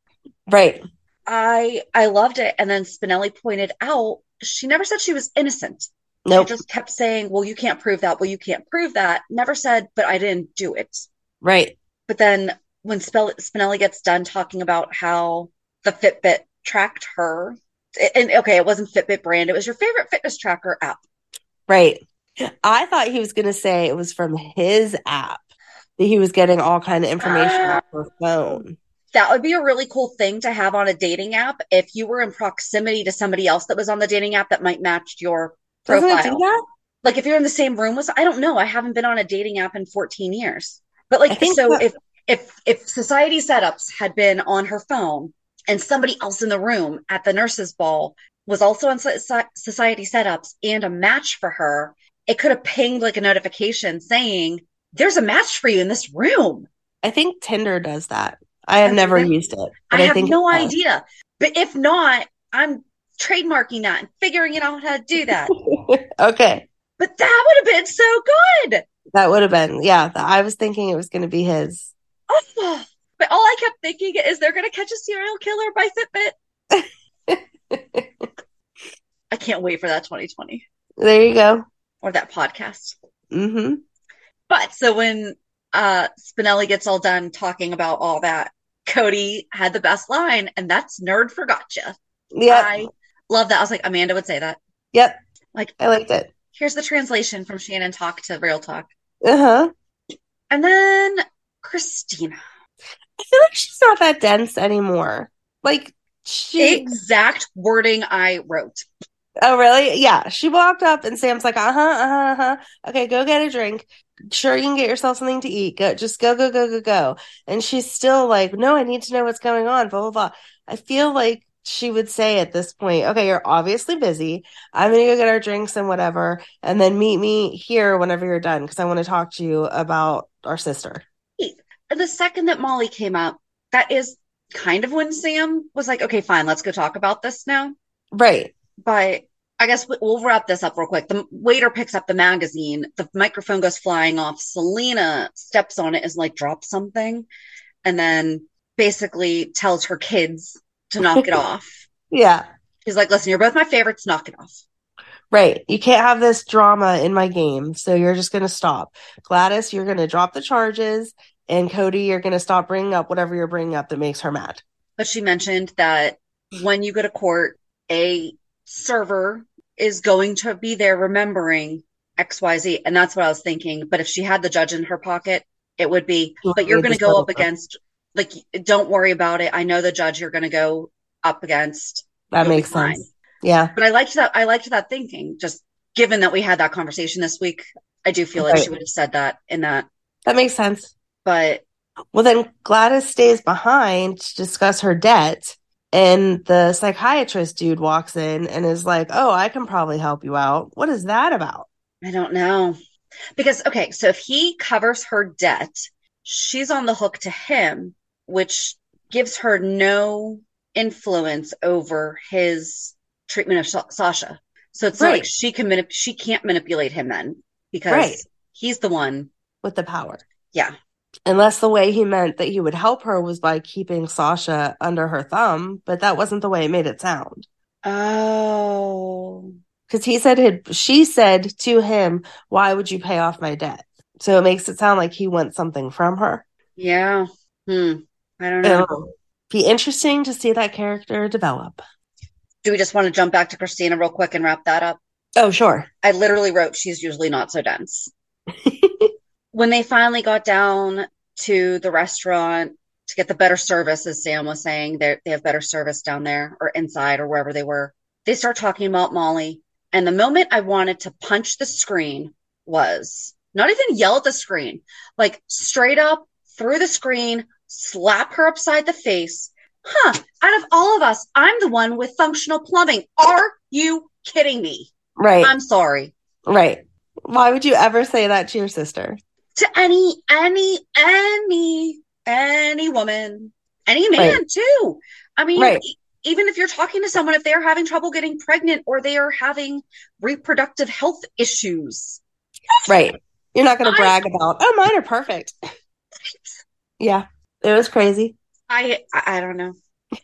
Right. I I loved it. And then Spinelli pointed out she never said she was innocent. Nope. She just kept saying, Well, you can't prove that. Well, you can't prove that. Never said, but I didn't do it. Right. But then when Spinelli gets done talking about how the Fitbit tracked her, and okay, it wasn't Fitbit brand, it was your favorite fitness tracker app. Right. I thought he was going to say it was from his app that he was getting all kind of information off her phone. That would be a really cool thing to have on a dating app if you were in proximity to somebody else that was on the dating app that might match your profile. it do that? like if you're in the same room with I don't know. I haven't been on a dating app in 14 years. But like so that- if if if society setups had been on her phone and somebody else in the room at the nurses ball was also on society setups and a match for her, it could have pinged like a notification saying there's a match for you in this room. I think Tinder does that. I have I've never never- used it. I have think no idea. But if not, I'm trademarking that and figuring out how to do that. okay. but that would have been so good. That would have been, yeah. I was thinking it was going to be his. Oh, but all I kept thinking is they're going to catch a serial killer by Fitbit. I can't wait for that 2020 There you go. or that podcast. Mm-hmm. But so when uh Spinelli gets all done talking about all that, Cody had the best line, and that's nerd forgot you. Yep. I love that. I was like, Amanda would say that. Yep. Like, I liked it. here's the translation from Shannon Talk to Real Talk. Uh huh. And then Kristina. I feel like she's not that dense anymore. Like she. Exact wording I wrote. Oh, really? Yeah. She walked up and Sam's like, uh huh, uh huh, uh huh. Okay, go get a drink. Sure, you can get yourself something to eat. Go, just go, go, go, go, go. And she's still like, no, I need to know what's going on. Blah blah blah. I feel like she would say at this point, okay, you're obviously busy. I'm gonna go get our drinks and whatever, and then meet me here whenever you're done because I want to talk to you about our sister. The second that Molly came up, that is kind of when Sam was like, okay, fine, let's go talk about this now. Right. But I guess we'll wrap this up real quick. The waiter picks up the magazine, the microphone goes flying off. Selina steps on it and like drop something, and then basically tells her kids to knock it off. Yeah. He's like, listen, you're both my favorites, knock it off. Right. You can't have this drama in my game. So you're just going to stop. Gladys, you're going to drop the charges. And Cody, you're going to stop bringing up whatever you're bringing up that makes her mad. But she mentioned that when you go to court, a server is going to be there remembering XYZ. And that's what I was thinking. But if she had the judge in her pocket, it would be, but you're going to go up against, like, don't worry about it. I know the judge you're going to go up against. That makes sense. Yeah. But I liked that. I liked that thinking. Just given that we had that conversation this week, I do feel like right. she would have said that in that. That makes sense. But well, then Gladys stays behind to discuss her debt. And the psychiatrist dude walks in and is like, Oh, I can probably help you out. What is that about? I don't know. Because, okay, so if he covers her debt, she's on the hook to him, which gives her no influence over his treatment of Sasha. So it's right. like she can manip- she can't manipulate him then because right. he's the one with the power. Yeah. Unless the way he meant that he would help her was by keeping Sasha under her thumb, but that wasn't the way it made it sound. Oh. Because he said, he she said to him, Why would you pay off my debt? So it makes it sound like he wants something from her. Yeah. Hmm. I don't know. It'll be interesting to see that character develop. Do we just want to jump back to Kristina real quick and wrap that up? Oh, sure. I literally wrote, She's usually not so dense. when they finally got down to the restaurant to get the better service, as Sam was saying, they have better service down there or inside or wherever they were. They start talking about Molly. And the moment I wanted to punch the screen was not even yell at the screen, like straight up through the screen, slap her upside the face. Huh. Out of all of us, I'm the one with functional plumbing. Are you kidding me? Right. I'm sorry. Right. Why would you ever say that to your sister? To any, any, any, any woman, any man right. too. I mean, right. even if you're talking to someone, if they're having trouble getting pregnant or they are having reproductive health issues. Right. You're not going to brag about, oh, mine are perfect. yeah. It was crazy. I, I don't know.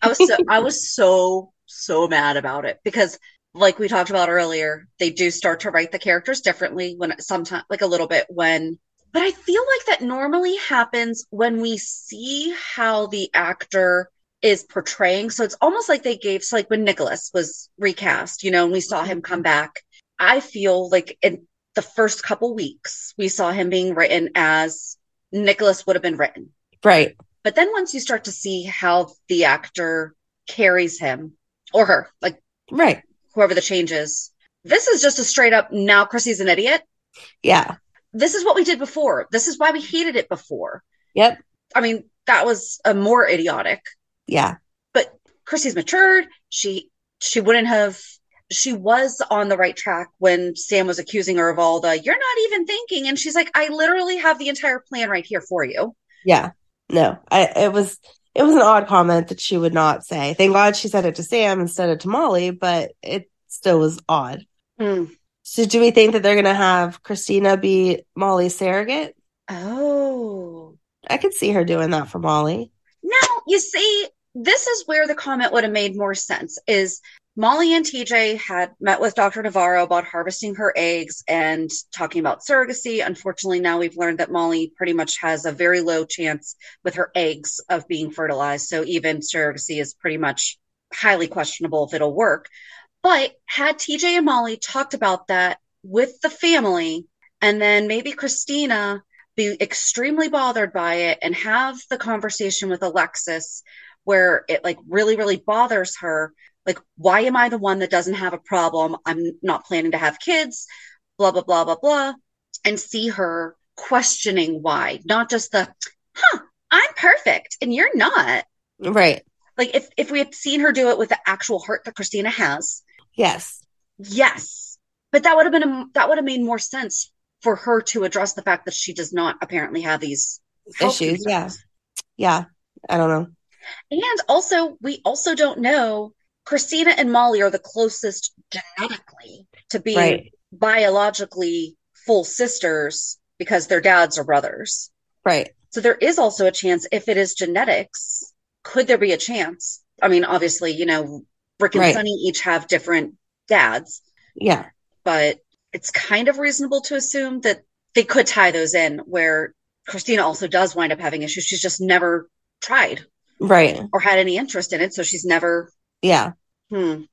I was so, I was so, so mad about it because like we talked about earlier, they do start to write the characters differently when sometimes like a little bit when but I feel like that normally happens when we see how the actor is portraying. So it's almost like they gave, so like when Nicholas was recast, you know, and we saw mm-hmm. him come back. I feel like in the first couple weeks, we saw him being written as Nicholas would have been written. Right. But then once you start to see how the actor carries him or her, like, right, whoever the change is, this is just a straight up now Chrissy's an idiot. Yeah this is what we did before. This is why we hated it before. Yep. I mean, that was a more idiotic. Yeah. But Chrissy's matured. She she wouldn't have she was on the right track when Sam was accusing her of all the you're not even thinking and she's like I literally have the entire plan right here for you. Yeah. No. I it was it was an odd comment that she would not say. Thank God she said it to Sam instead of to Molly, but it still was odd. Mm. So do we think that they're going to have Kristina be Molly's surrogate? Oh. I could see her doing that for Molly. Now, you see, this is where the comment would have made more sense is Molly and TJ had met with Dr. Navarro about harvesting her eggs and talking about surrogacy. Unfortunately, now we've learned that Molly pretty much has a very low chance with her eggs of being fertilized. So even surrogacy is pretty much highly questionable if it'll work. But had TJ and Molly talked about that with the family, and then maybe Kristina be extremely bothered by it and have the conversation with Alexis where it like really, really bothers her. Like, why am I the one that doesn't have a problem? I'm not planning to have kids, blah, blah, blah, blah, blah. And see her questioning why, not just the, huh, I'm perfect and you're not. Right. Like if, if we had seen her do it with the actual heart that Kristina has, Yes. Yes. But that would have been a, that would have made more sense for her to address the fact that she does not apparently have these issues. Yeah. Yeah. I don't know. And also, we also don't know. Kristina and Molly are the closest genetically to being Right. biologically full sisters because their dads are brothers. Right. So there is also a chance if it is genetics, could there be a chance? I mean, obviously, you know, Rick and Right. Sonny each have different dads, Yeah. but it's kind of reasonable to assume that they could tie those in where Kristina also does wind up having issues. She's just never tried Right. or had any interest in it. So she's never, Yeah. hmm.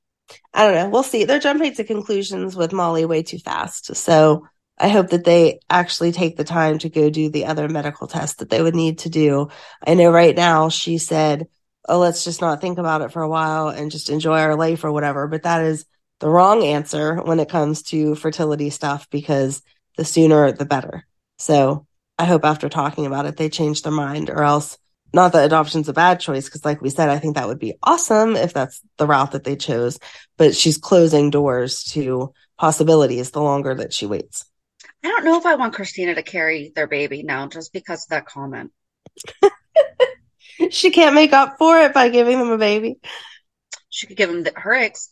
I don't know. We'll see. They're jumping to conclusions with Molly way too fast. So I hope that they actually take the time to go do the other medical tests that they would need to do. I know right now she said, Oh, let's just not think about it for a while and just enjoy our life or whatever. But that is the wrong answer when it comes to fertility stuff because the sooner the better. So I hope after talking about it, they change their mind or else not that adoption's a bad choice because like we said i think that would be awesome if that's the route that they chose but she's closing doors to possibilities the longer that she waits I don't know if I want Kristina to carry their baby now just because of that comment. she can't make up for it by giving them a baby. She could give them the, her eggs.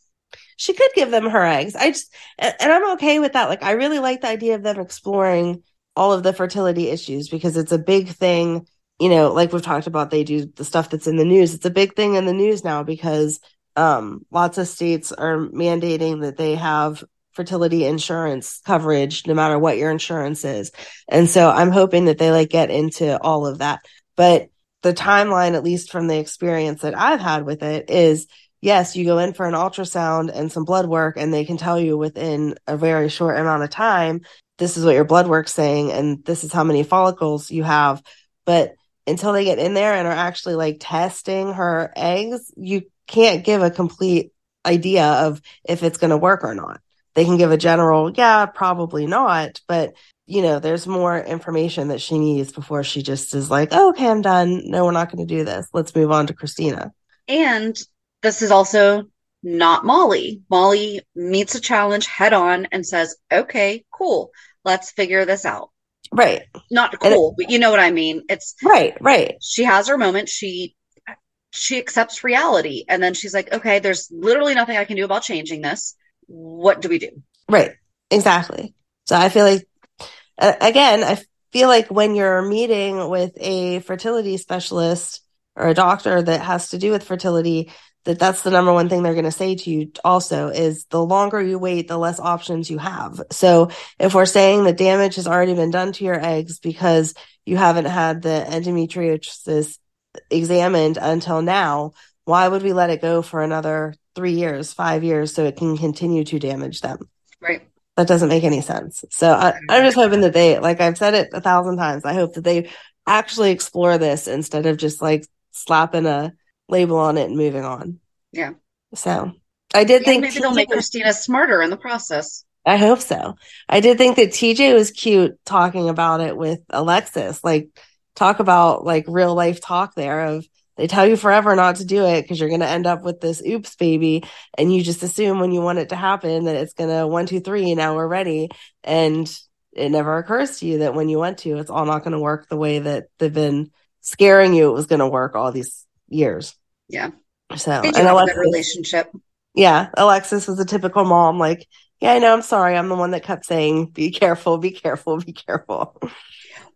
she could give them her eggs. I just and and i'm okay with that. Like i really like the idea of them exploring all of the fertility issues because it's a big thing. You know like we've talked about they do the stuff that's in the news. It's a big thing in the news now because um lots of states are mandating that they have fertility insurance coverage no matter what your insurance is. And so i'm hoping that they like get into all of that. But the timeline at least from the experience that i've had with it is yes, you go in for an ultrasound and some blood work, and they can tell you within a very short amount of time, this is what your blood work's saying, and this is how many follicles you have. But until they get in there and are actually like testing her eggs, you can't give a complete idea of if it's going to work or not. They can give a general, yeah, probably not, but you know, there's more information that she needs before she just is like, oh, okay, I'm done. No, we're not going to do this. Let's move on to Kristina. And this is also not Molly. Molly meets a challenge head on and says, okay, cool. Let's figure this out. Right. Not And it- cool, but you know what I mean. It's Right, right. she has her moment. She she accepts reality and then she's like, okay, there's literally nothing I can do about changing this. What do we do? Right. Exactly. So I feel like, again, I feel like when you're meeting with a fertility specialist or a doctor that has to do with fertility, that that's the number one thing they're going to say to you also is the longer you wait, the less options you have. So if we're saying that damage has already been done to your eggs because you haven't had the endometriosis examined until now, why would we let it go for another three years, five years, so it can continue to damage them? Right. That doesn't make any sense. So I, mm-hmm. I'm just hoping that they, like I've said it a thousand times, I hope that they actually explore this instead of just like slapping a label on it and moving on. Yeah. So I did And think maybe they'll make Kristina smarter in the process. I hope so. I did think that TJ was cute talking about it with Alexis. Like, talk about like real life talk there of they tell you forever not to do it because you're going to end up with this oops baby. And you just assume when you want it to happen that it's going to one, two, three, now we're ready. And it never occurs to you that when you want to, it's all not going to work the way that they've been scaring you it was going to work all these years. Yeah. So, and Alexis, relationship. yeah, Alexis was a typical mom. Like, yeah, I know. I'm sorry. I'm the one that kept saying, "Be careful, be careful, be careful."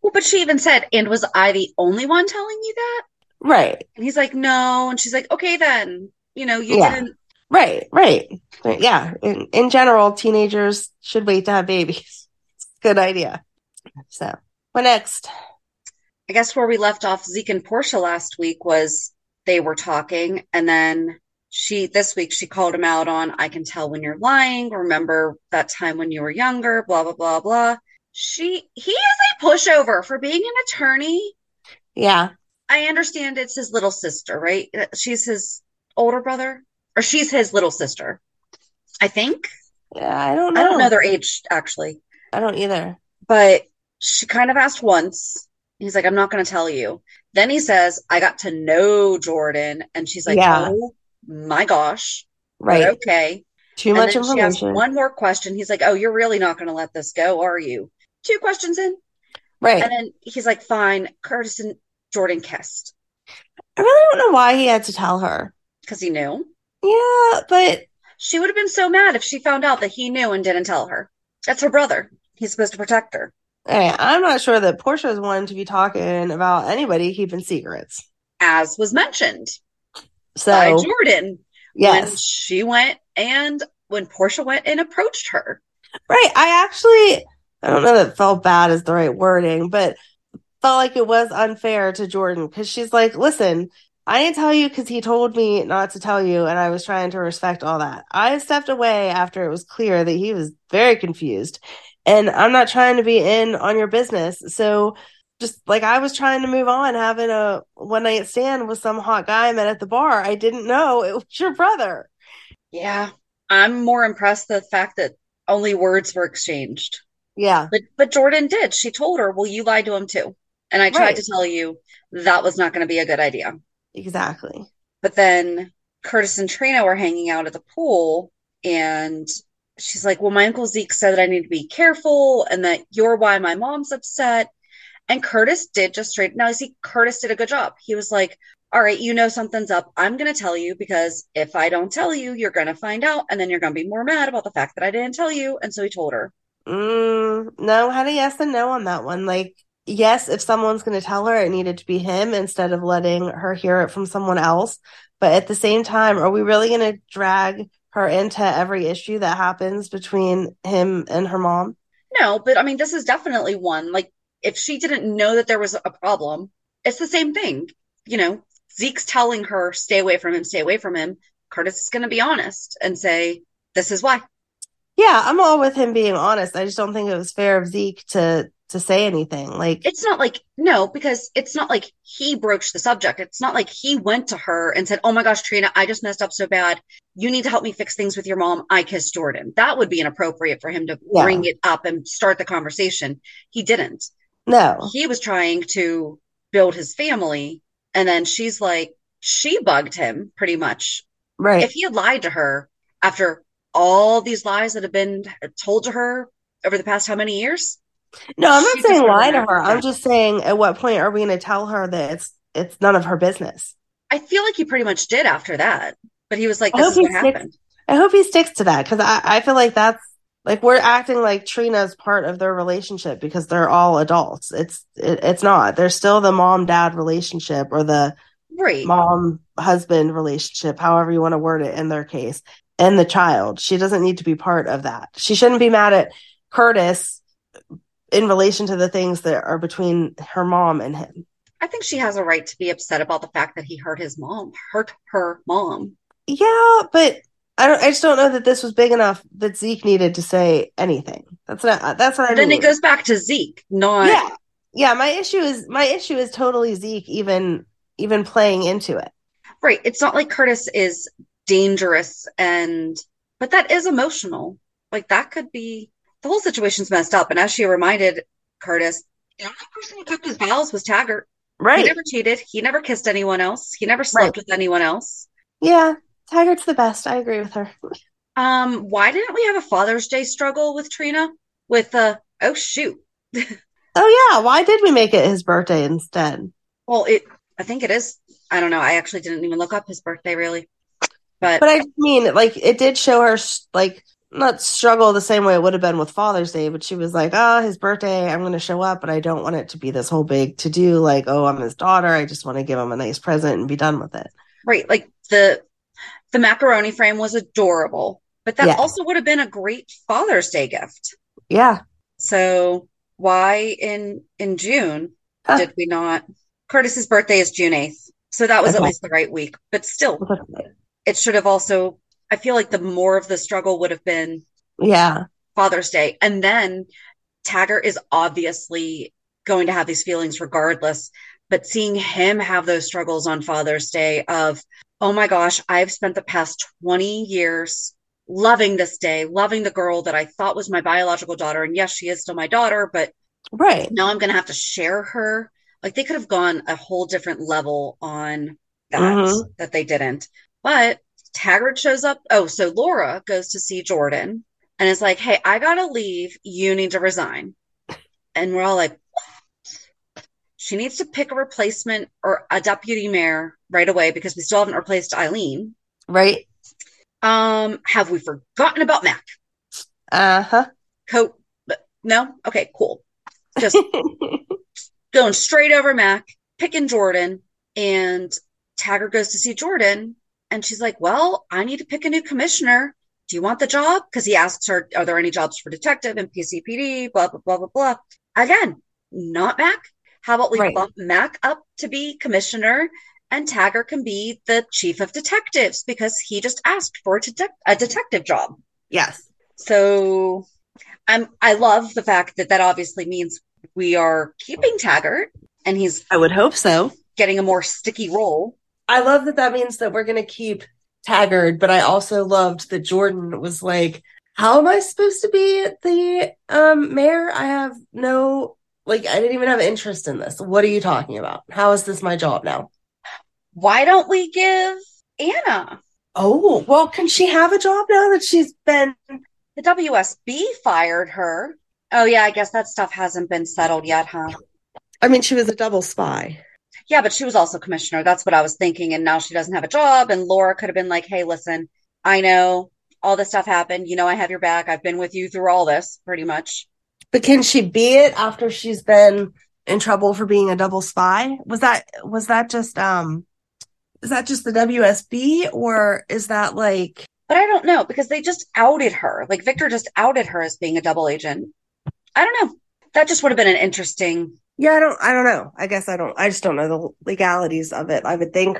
Well, but she even said, and was I the only one telling you that? Right, And he's like, no. And she's like, okay, then. You know, you Yeah. didn't. right, right. Right, Yeah. In, in general, teenagers should wait to have babies. It's a good idea. So, what next? I guess where we left off Zeke and Portia last week was they were talking, and then she this week she called him out on I can tell when you're lying. Remember that time when you were younger, blah blah blah blah. She he is a pushover for being an attorney. Yeah, I understand it's his little sister, right? Uh, she's his older brother, or she's his little sister. I think. yeah. I don't know. I don't know their age actually, I don't either. but she kind of asked once. He's like, I'm not going to tell you. Then he says, I got to know Jordan. And she's like, Yeah. Oh my gosh. But Right. okay. Too And much then she asked information. one more question. He's like, Oh, you're really not going to let this go, are you? Two questions in. Right. And then he's like, fine. Curtis and Jordan kissed I really don't know why he had to tell her. because he knew. Yeah, but She would have been so mad if she found out that he knew and didn't tell her. That's her brother. He's supposed to protect her. hey, I'm not sure that Portia is one to be talking about anybody keeping secrets. As was mentioned So, by Jordan when she went and when Portia went and approached her. Right. I actually, I don't know that felt bad is the right wording, but felt like it was unfair to Jordan because she's like, listen, I didn't tell you because he told me not to tell you, and I was trying to respect all that. I stepped away after it was clear that he was very confused, and I'm not trying to be in on your business. So, just like I was trying to move on, having a one night stand with some hot guy I met at the bar, I didn't know it was your brother. Yeah. I'm more impressed the fact that only words were exchanged. Yeah. But but Jordan did. She told her, Well, you lied to him too. And I tried Right. to tell you that was not going to be a good idea. Exactly. But then Curtis and Trina were hanging out at the pool, and she's like, Well, my Uncle Zeke said that I need to be careful and that you're why my mom's upset. And Curtis did just straight now, see, Curtis did a good job. He was like, All right, you know something's up. I'm going to tell you because if I don't tell you, you're going to find out. And then you're going to be more mad about the fact that I didn't tell you. And so he told her. Mm, no, had a yes and no on that one. Like, yes, if someone's going to tell her, it needed to be him instead of letting her hear it from someone else. But at the same time, are we really going to drag her into every issue that happens between him and her mom? No, but I mean, this is definitely one. Like, if she didn't know that there was a problem, it's the same thing. You know, Zeke's telling her, stay away from him, stay away from him. Curtis is going to be honest and say, this is why. Yeah, I'm all with him being honest. I just don't think it was fair of Zeke to to say anything. Like, It's not like, no, because it's not like he broached the subject. It's not like he went to her and said, oh my gosh, Trina, I just messed up so bad. You need to help me fix things with your mom. I kissed Jordan. That would be inappropriate for him to Yeah. bring it up and start the conversation. He didn't. no. he was trying to build his family and then she's like she bugged him pretty much Right. if he had lied to her after all these lies that have been told to her over the past how many years No, I'm not saying lie to her. I'm just saying at what point are we going to tell her that it's it's none of her business? i feel like he pretty much did after that but he was like I this hope is he what sticks- happened I hope he sticks to that because I, I feel like that's like we're acting like Trina's part of their relationship because they're all adults. It's it, it's not. They're still the mom dad relationship or the right mom husband relationship, however you want to word it in their case, and the child. She doesn't need to be part of that. She shouldn't be mad at Curtis in relation to the things that are between her mom and him. i think she has a right to be upset about the fact that he hurt his mom hurt her mom Yeah, but I don't. I just don't know that this was big enough that Zeke needed to say anything. That's not. That's what I then mean. it goes back to zeke not yeah, yeah. My issue is my issue is totally Zeke even even playing into it. Right. It's not like Curtis is dangerous and but that is emotional. Like that could be the whole situation's messed up. And as she reminded Curtis, the only person who kept his vows was Taggert. Right. He never cheated. He never kissed anyone else. He never slept with anyone else. Yeah. Taggert's the best. I agree with her. Um, why didn't we have a Father's Day struggle with Trina? With uh oh shoot. Oh yeah. Why did we make it his birthday instead? Well, it I think it is. I don't know. I actually didn't even look up his birthday really. But, But I mean, like, it did show her like not struggle the same way it would have been with Father's Day, but she was like, "Oh, his birthday. I'm going to show up, but I don't want it to be this whole big to do. Like, oh, I'm his daughter. I just want to give him a nice present and be done with it." Right, like the the macaroni frame was adorable, but that Yeah. also would have been a great Father's Day gift. Yeah. So why in in June Huh. did we not? Curtis's birthday is June 8th. So that was at least the right week, but still it should have also I feel like the more of the struggle would have been Yeah. Father's Day. And then Taggert is obviously going to have these feelings regardless. But seeing him have those struggles on Father's Day of, oh my gosh, I've spent the past 20 years loving this day, loving the girl that I thought was my biological daughter. And yes, she is still my daughter, but Right. now I'm going to have to share her. Like they could have gone a whole different level on that, Mhm. that they didn't. But Taggert shows up. Oh, so Laura goes to see Jordan and is like, Hey, I gotta leave. You need to resign. And we're all like, She needs to pick a replacement or a deputy mayor right away because we still haven't replaced Eileen. Right. Um, have we forgotten about Mac? Uh huh. Coat? No. Okay. Cool. Just going straight over Mac, picking Jordan, and Taggert goes to see Jordan, and she's like, "Well, I need to pick a new commissioner. Do you want the job?" Because he asks her, "Are there any jobs for detective and PCPD?" Blah blah blah blah blah. Again, not Mac. How about we Right. bump Mac up to be commissioner, and Taggert can be the chief of detectives because he just asked for a, detec- a detective job. Yes. So I'm I love the fact that that obviously means we are keeping Taggert and he's I would hope so. getting a more sticky role. I love that that means that we're going to keep Taggert, but I also loved that Jordan was like, How am I supposed to be the um, mayor? I have no, like, I didn't even have interest in this. What are you talking about? How is this my job now? Why don't we give Anna Oh, well, can she have a job now that she's been? the WSB fired her? Oh yeah, I guess that stuff hasn't been settled yet, huh? I mean, she was a double spy. Yeah, but she was also commissioner. That's what I was thinking. And now she doesn't have a job. And Laura could have been like, hey, listen, I know all this stuff happened. You know, I have your back. I've been with you through all this pretty much. But can she be it after she's been in trouble for being a double spy? Was that was that just um is that just the WSB or is that like But I don't know because they just outed her. Like Victor just outed her as being a double agent. I don't know. That just would have been an interesting. Yeah, I don't I don't know. I guess I don't I just don't know the legalities of it. I would think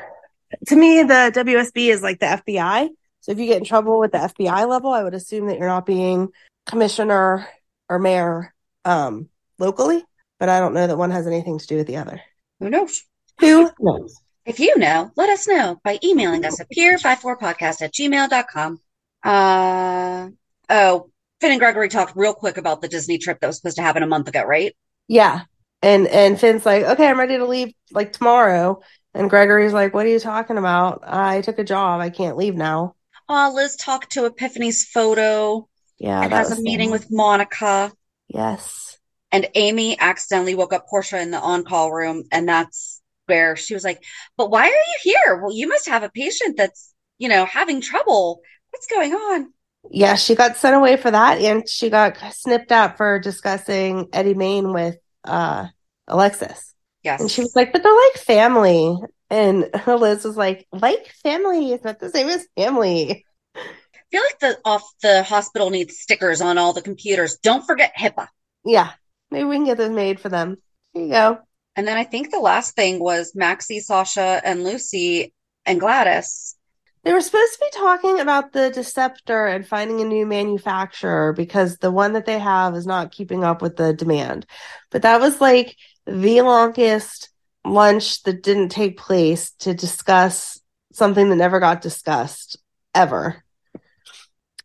to me the WSB is like the FBI. So if you get in trouble with the FBI level, I would assume that you're not being commissioner or mayor um locally, but I don't know that one has anything to do with the other. Who knows? Who knows? If you know, let us know by emailing us at peer54podcast at gmail.com. Uh, oh, Finn and Gregory talked real quick about the Disney trip that was supposed to happen a month ago, right? Yeah. And and Finn's like, okay, I'm ready to leave like tomorrow. And Gregory's like, what are you talking about? I took a job. I can't leave now. Oh, Liz talked to Epiphany's photo Yeah, and that has a meeting with Monica. Yes. And Amy accidentally woke up Portia in the on-call room, and that's where she was like, "But why are you here? Well, you must have a patient that's, you know, having trouble. What's going on?" Yeah, she got sent away for that, and she got snipped out for discussing Eddie Maine with uh Alexis. Yes. And she was like, but they're like family. And Liz was like, like family is not the same as family. I feel like the off the hospital needs stickers on all the computers. Don't forget HIPAA. Yeah. Maybe we can get those made for them. Here you go. And then I think the last thing was Maxie, Sasha, and Lucy and Gladys. They were supposed to be talking about the Deceptor and finding a new manufacturer because the one that they have is not keeping up with the demand. But that was like the longest lunch that didn't take place to discuss something that never got discussed ever.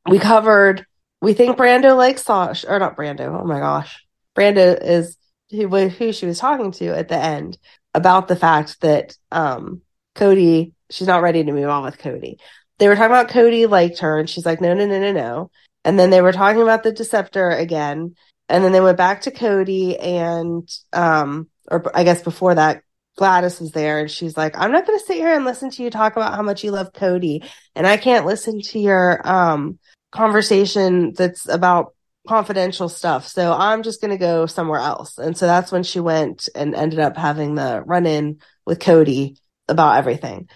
We covered, we think Brando likes Sasha, or not Brando, oh my gosh. Brando is who, who she was talking to at the end about the fact that um, Cody, she's not ready to move on with Cody. They were talking about Cody liked her, and she's like, no, no, no, no, no. And then they were talking about the Deceptor again, and then they went back to Cody, and um, or I guess before that, Gladys was there, and she's like, I'm not going to sit here and listen to you talk about how much you love Cody, and I can't listen to your um conversation that's about confidential stuff. So I'm just going to go somewhere else. And so that's when she went and ended up having the run in with Cody about everything.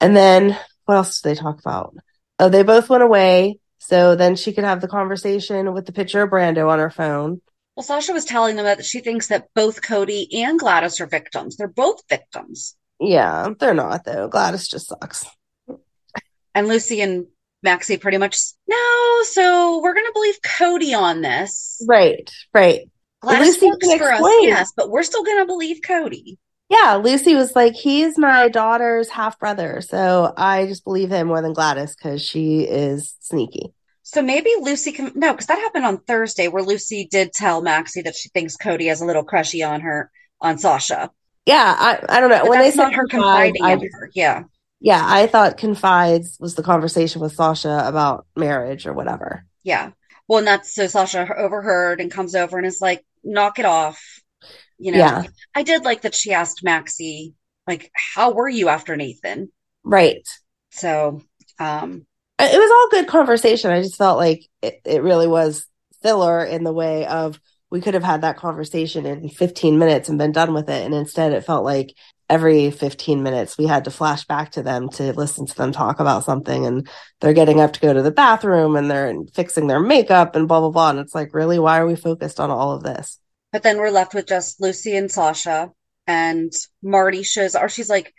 And then what else did they talk about? Oh, they both went away. So then she could have the conversation with the picture of Brando on her phone. Well, Sasha was telling them that she thinks that both Cody and Gladys are victims. They're both victims. Yeah, they're not though. Gladys just sucks. And Lucy and Maxie pretty much, no, so we're going to believe Cody on this. Right, right. Gladys Lucy works for us, yes, but we're still going to believe Cody. Yeah, Lucy was like, he's my daughter's half brother. So I just believe him more than Gladys because she is sneaky. So maybe Lucy can, no, because that happened on Thursday where Lucy did tell Maxie that she thinks Cody has a little crushy on her, on Sasha. Yeah, I, I don't know. But when they said her confiding I in her. Yeah. yeah, I thought confides was the conversation with Sasha about marriage or whatever. Yeah. Well, and that's so Sasha overheard and comes over and is like, knock it off. You know, Yeah. I did like that she asked Maxie, like, how were you after Nathan? Right. So, um, it was all good conversation. I just felt like it, it really was filler in the way of we could have had that conversation in 15 minutes and been done with it. And instead, it felt like every 15 minutes we had to flash back to them to listen to them talk about something. And they're getting up to go to the bathroom and they're fixing their makeup and blah, blah, blah. And it's like, really, why are we focused on all of this? But then we're left with just Lucy and Sasha and Marty shows, or she's like,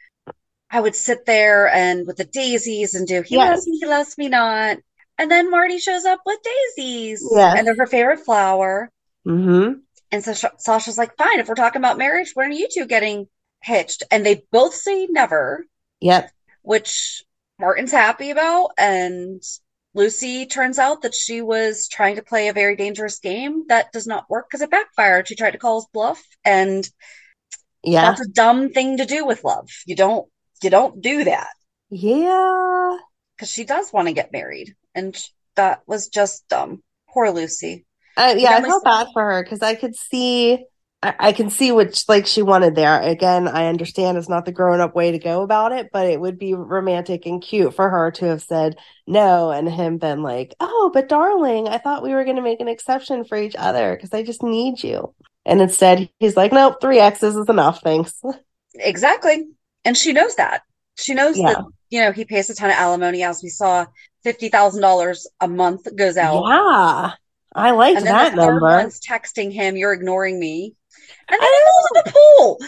I would sit there and with the daisies and do, he Yes. loves me, he loves me not. And then Marty shows up with daisies Yes. and they're her favorite flower. Mm-hmm. And so Sasha's like, fine, if we're talking about marriage, when are you two getting hitched? And they both say never, Yep. which Martin's happy about. And Lucy turns out that she was trying to play a very dangerous game that does not work because it backfired. She tried to call his bluff, and Yeah. that's a dumb thing to do with love. You don't you don't do that Yeah. because she does want to get married, and that was just dumb. Poor Lucy. Uh, yeah, I felt bad for her because I could see, I, I can see what like she wanted there. Again, I understand it's not the grown up way to go about it, but it would be romantic and cute for her to have said no and him been like, "Oh, but darling, I thought we were going to make an exception for each other because I just need you." And instead, he's like, "Nope, three X's is enough, thanks." Exactly, and she knows that. She knows Yeah. that you know he pays a ton of alimony, as we saw. Fifty thousand dollars a month goes out. Yeah, I like And then that the number. one's texting him, "You're ignoring me," and then I he goes to the pool.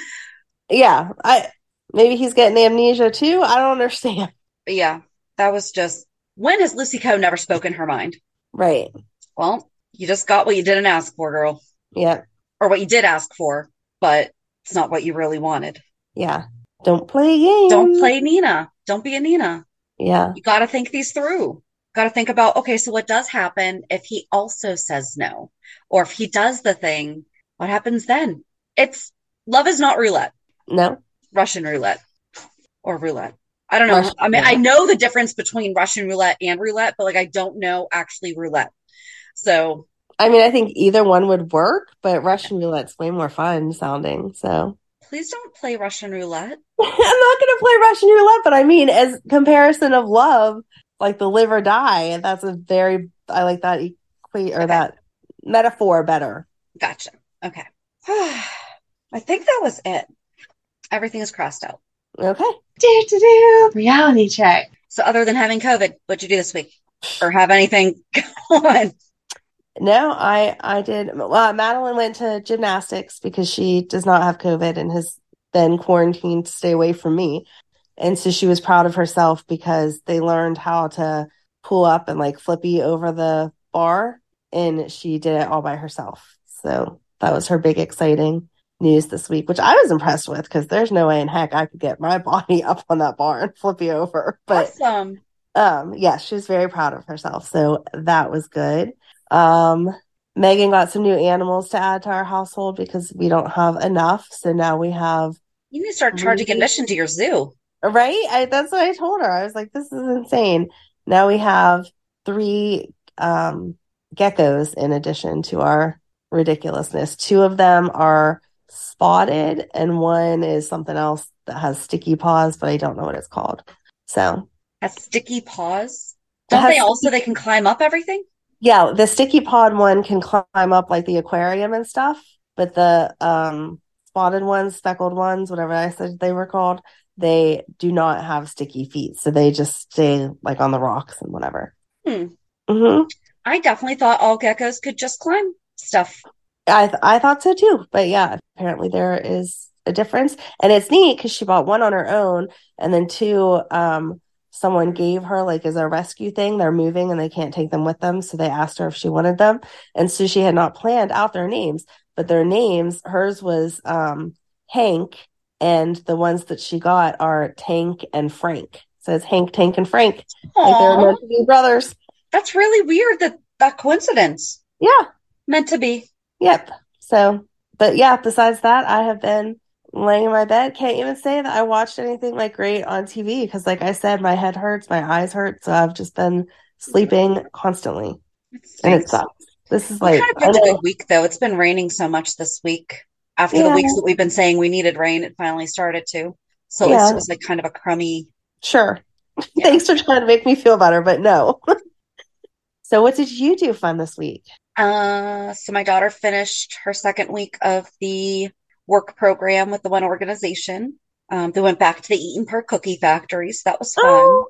Yeah, I maybe he's getting amnesia too. I don't understand. But yeah, that was just when has Lucy Coe never spoken her mind? Right. Well, you just got what you didn't ask for, girl, Yeah. or what you did ask for, but it's not what you really wanted. Yeah. Don't play games. Don't play Nina. Don't be a Nina. Yeah. You got to think these through. Got to think about, okay, so what does happen if he also says no? Or if he does the thing, what happens then? It's love is not roulette, No. Russian roulette or roulette. I don't know. Russian I mean, I know the difference between Russian roulette and roulette, but like I don't know actually roulette. So I mean, I think either one would work, but Russian roulette's way more fun sounding. So please don't play Russian roulette. I'm not going to play Russian roulette, but I mean, as comparison of love, like the live or die, that's a very, I like that equate or Okay. that metaphor better. Gotcha. Okay. I think that was it. Everything is crossed out. Okay. Do do do. Reality check. So other than having COVID, what'd you do this week? Or have anything going? on? No, I I did. Well, Madeline went to gymnastics because she does not have COVID and has been quarantined to stay away from me, and so she was proud of herself because they learned how to pull up and like flippy over the bar, and she did it all by herself. So that was her big exciting news this week, which I was impressed with because there's no way in heck I could get my body up on that bar and flip you over, but Awesome. um yeah she was very proud of herself so that was good um megan got some new animals to add to our household because we don't have enough so now we have You need to start charging Really? admission to your zoo. right I, that's what i told her i was like this is insane now we have three um geckos in addition to our ridiculousness two of them are spotted and one is something else that has sticky paws but i don't know what it's called so Has sticky paws. Don't they also they can climb up everything? Yeah, the sticky pod one can climb up like the aquarium and stuff, but the um spotted ones, speckled ones, whatever I said they were called, they do not have sticky feet, so they just stay like on the rocks and whatever. Hmm. hmm I definitely thought all geckos could just climb stuff. I th- I thought so too, but yeah, apparently there is a difference, and it's neat because she bought one on her own, and then two, um, someone gave her like as a rescue thing. They're moving and they can't take them with them, so they asked her if she wanted them, and so she had not planned out their names, but their names, hers was um Hank, and the ones that she got are Tank and Frank. So it's Hank, Tank, and Frank. Like they're meant to be brothers. that's really weird that that coincidence. Yeah. Meant to be. Yep. So, but yeah, besides that, I have been laying in my bed. Can't even say that I watched anything like great on TV because, like I said, my head hurts, my eyes hurt. So I've just been sleeping constantly and it sucks. This is like, kind of picked a week though. It's been raining so much this week. after Yeah. the weeks that we've been saying we needed rain, it finally started to. So Yeah. it was like kind of a crummy. Sure. Yeah. Thanks for trying to make me feel better, but no. so, what did you do fun this week? Uh, so my daughter finished her second week of the work program with the one organization. Um, they went back to the Eat'n Park Cookie Factory, so that was fun. Oh,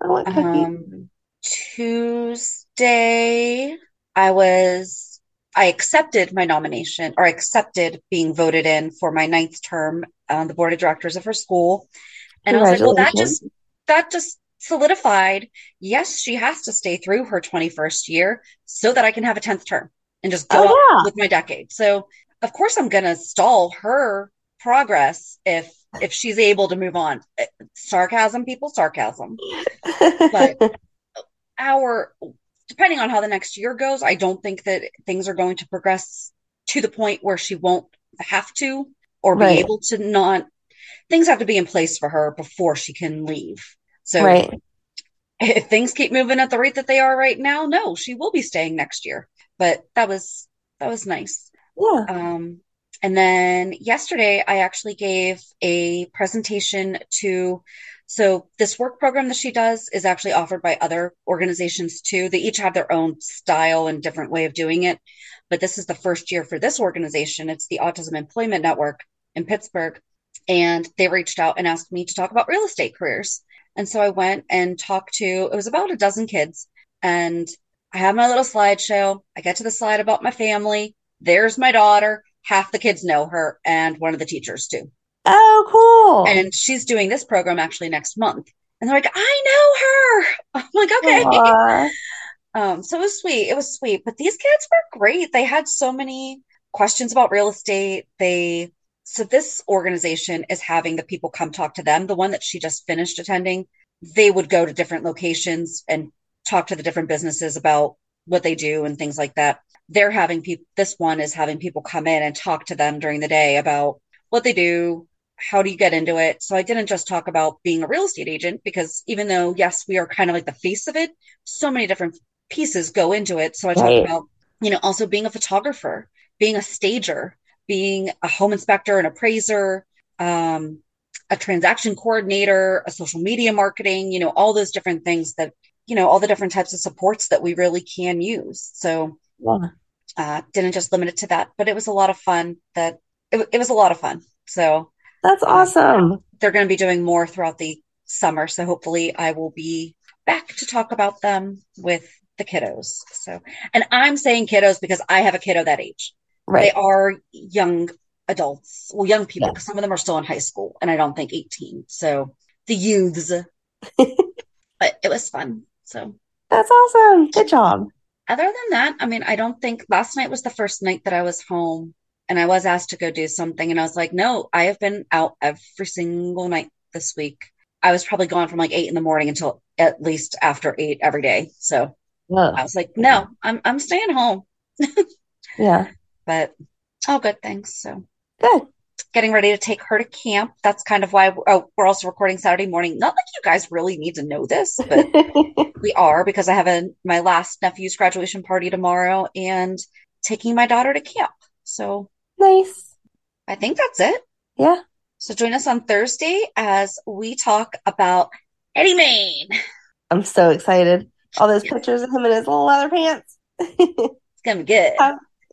I. Um, Tuesday, I was, I accepted my nomination or accepted being voted in for my ninth term on the board of directors of her school. And I was like, well, that just, that just solidified. Yes, she has to stay through her 21st year so that I can have a 10th term and just go Oh, yeah. with my decade. So of course I'm going to stall her progress if, if she's able to move on. Eh, Sarcasm, people, sarcasm but our depending on how the next year goes i don't think that things are going to progress to the point where she won't have to or be Right. able to not things have to be in place for her before she can leave so right. if things keep moving at the rate that they are right now no she will be staying next year but that was that was nice Yeah. um, and then yesterday, I actually gave a presentation to. So, this work program that she does is actually offered by other organizations too. They each have their own style and different way of doing it. But this is the first year for this organization. It's the Autism Employment Network in Pittsburgh. And they reached out and asked me to talk about real estate careers. And so I went and talked to, it was about a dozen kids. And I have my little slideshow. I get to the slide about my family. There's my daughter. Half the kids know her, and one of the teachers too. Oh, cool. And she's doing this program actually next month. And they're like, I know her. I'm like, okay. Aw. Um, so it was sweet. It was sweet. But these kids were great. They had so many questions about real estate. They, so this organization is having the people come talk to them. The one that she just finished attending, they would go to different locations and talk to the different businesses about what they do and things like that. They're having people, this one is having people come in and talk to them during the day about what they do, how do you get into it? So I didn't just talk about being a real estate agent because even though, yes, we are kind of like the face of it, so many different pieces go into it. So I talked Right. about, you know, also being a photographer, being a stager, being a home inspector, an appraiser, um, a transaction coordinator, a social media marketing, you know, all those different things that, you know, all the different types of supports that we really can use. So Yeah. uh, didn't just limit it to that, but it was a lot of fun. That it, it was a lot of fun. So That's awesome. they're going to be doing more throughout the summer. So hopefully I will be back to talk about them with the kiddos. So, and I'm saying kiddos because I have a kiddo that age. Right. They are young adults, well, young people, Yeah. because some of them are still in high school and I don't think 18. So the youths, but it was fun. So That's awesome. Good job. other than that, I mean, I don't think last night was the first night that I was home and I was asked to go do something. And I was like, no, I have been out every single night this week. I was probably gone from like eight in the morning until at least after eight every day. So I was like, no, I'm I'm staying home. Yeah. But all good things. So Good. getting ready to take her to camp. That's kind of why oh, we're also recording Saturday morning. Not like you guys really need to know this, but we are because I have a my last nephew's graduation party tomorrow and taking my daughter to camp. So Nice. I think that's it. Yeah. So join us on Thursday as we talk about Eddie Maine. I'm so excited. All those pictures of him in his little leather pants. It's gonna be good.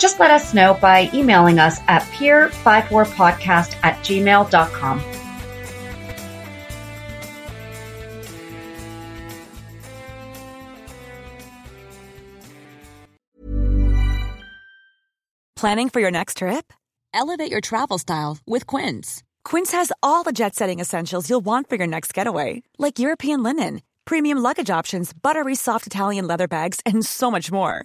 just let us know by emailing us at peer54podcast at gmail.com. Planning for your next trip? Elevate your travel style with Quince. Quince has all the jet setting essentials you'll want for your next getaway, like European linen, premium luggage options, buttery soft Italian leather bags, and so much more.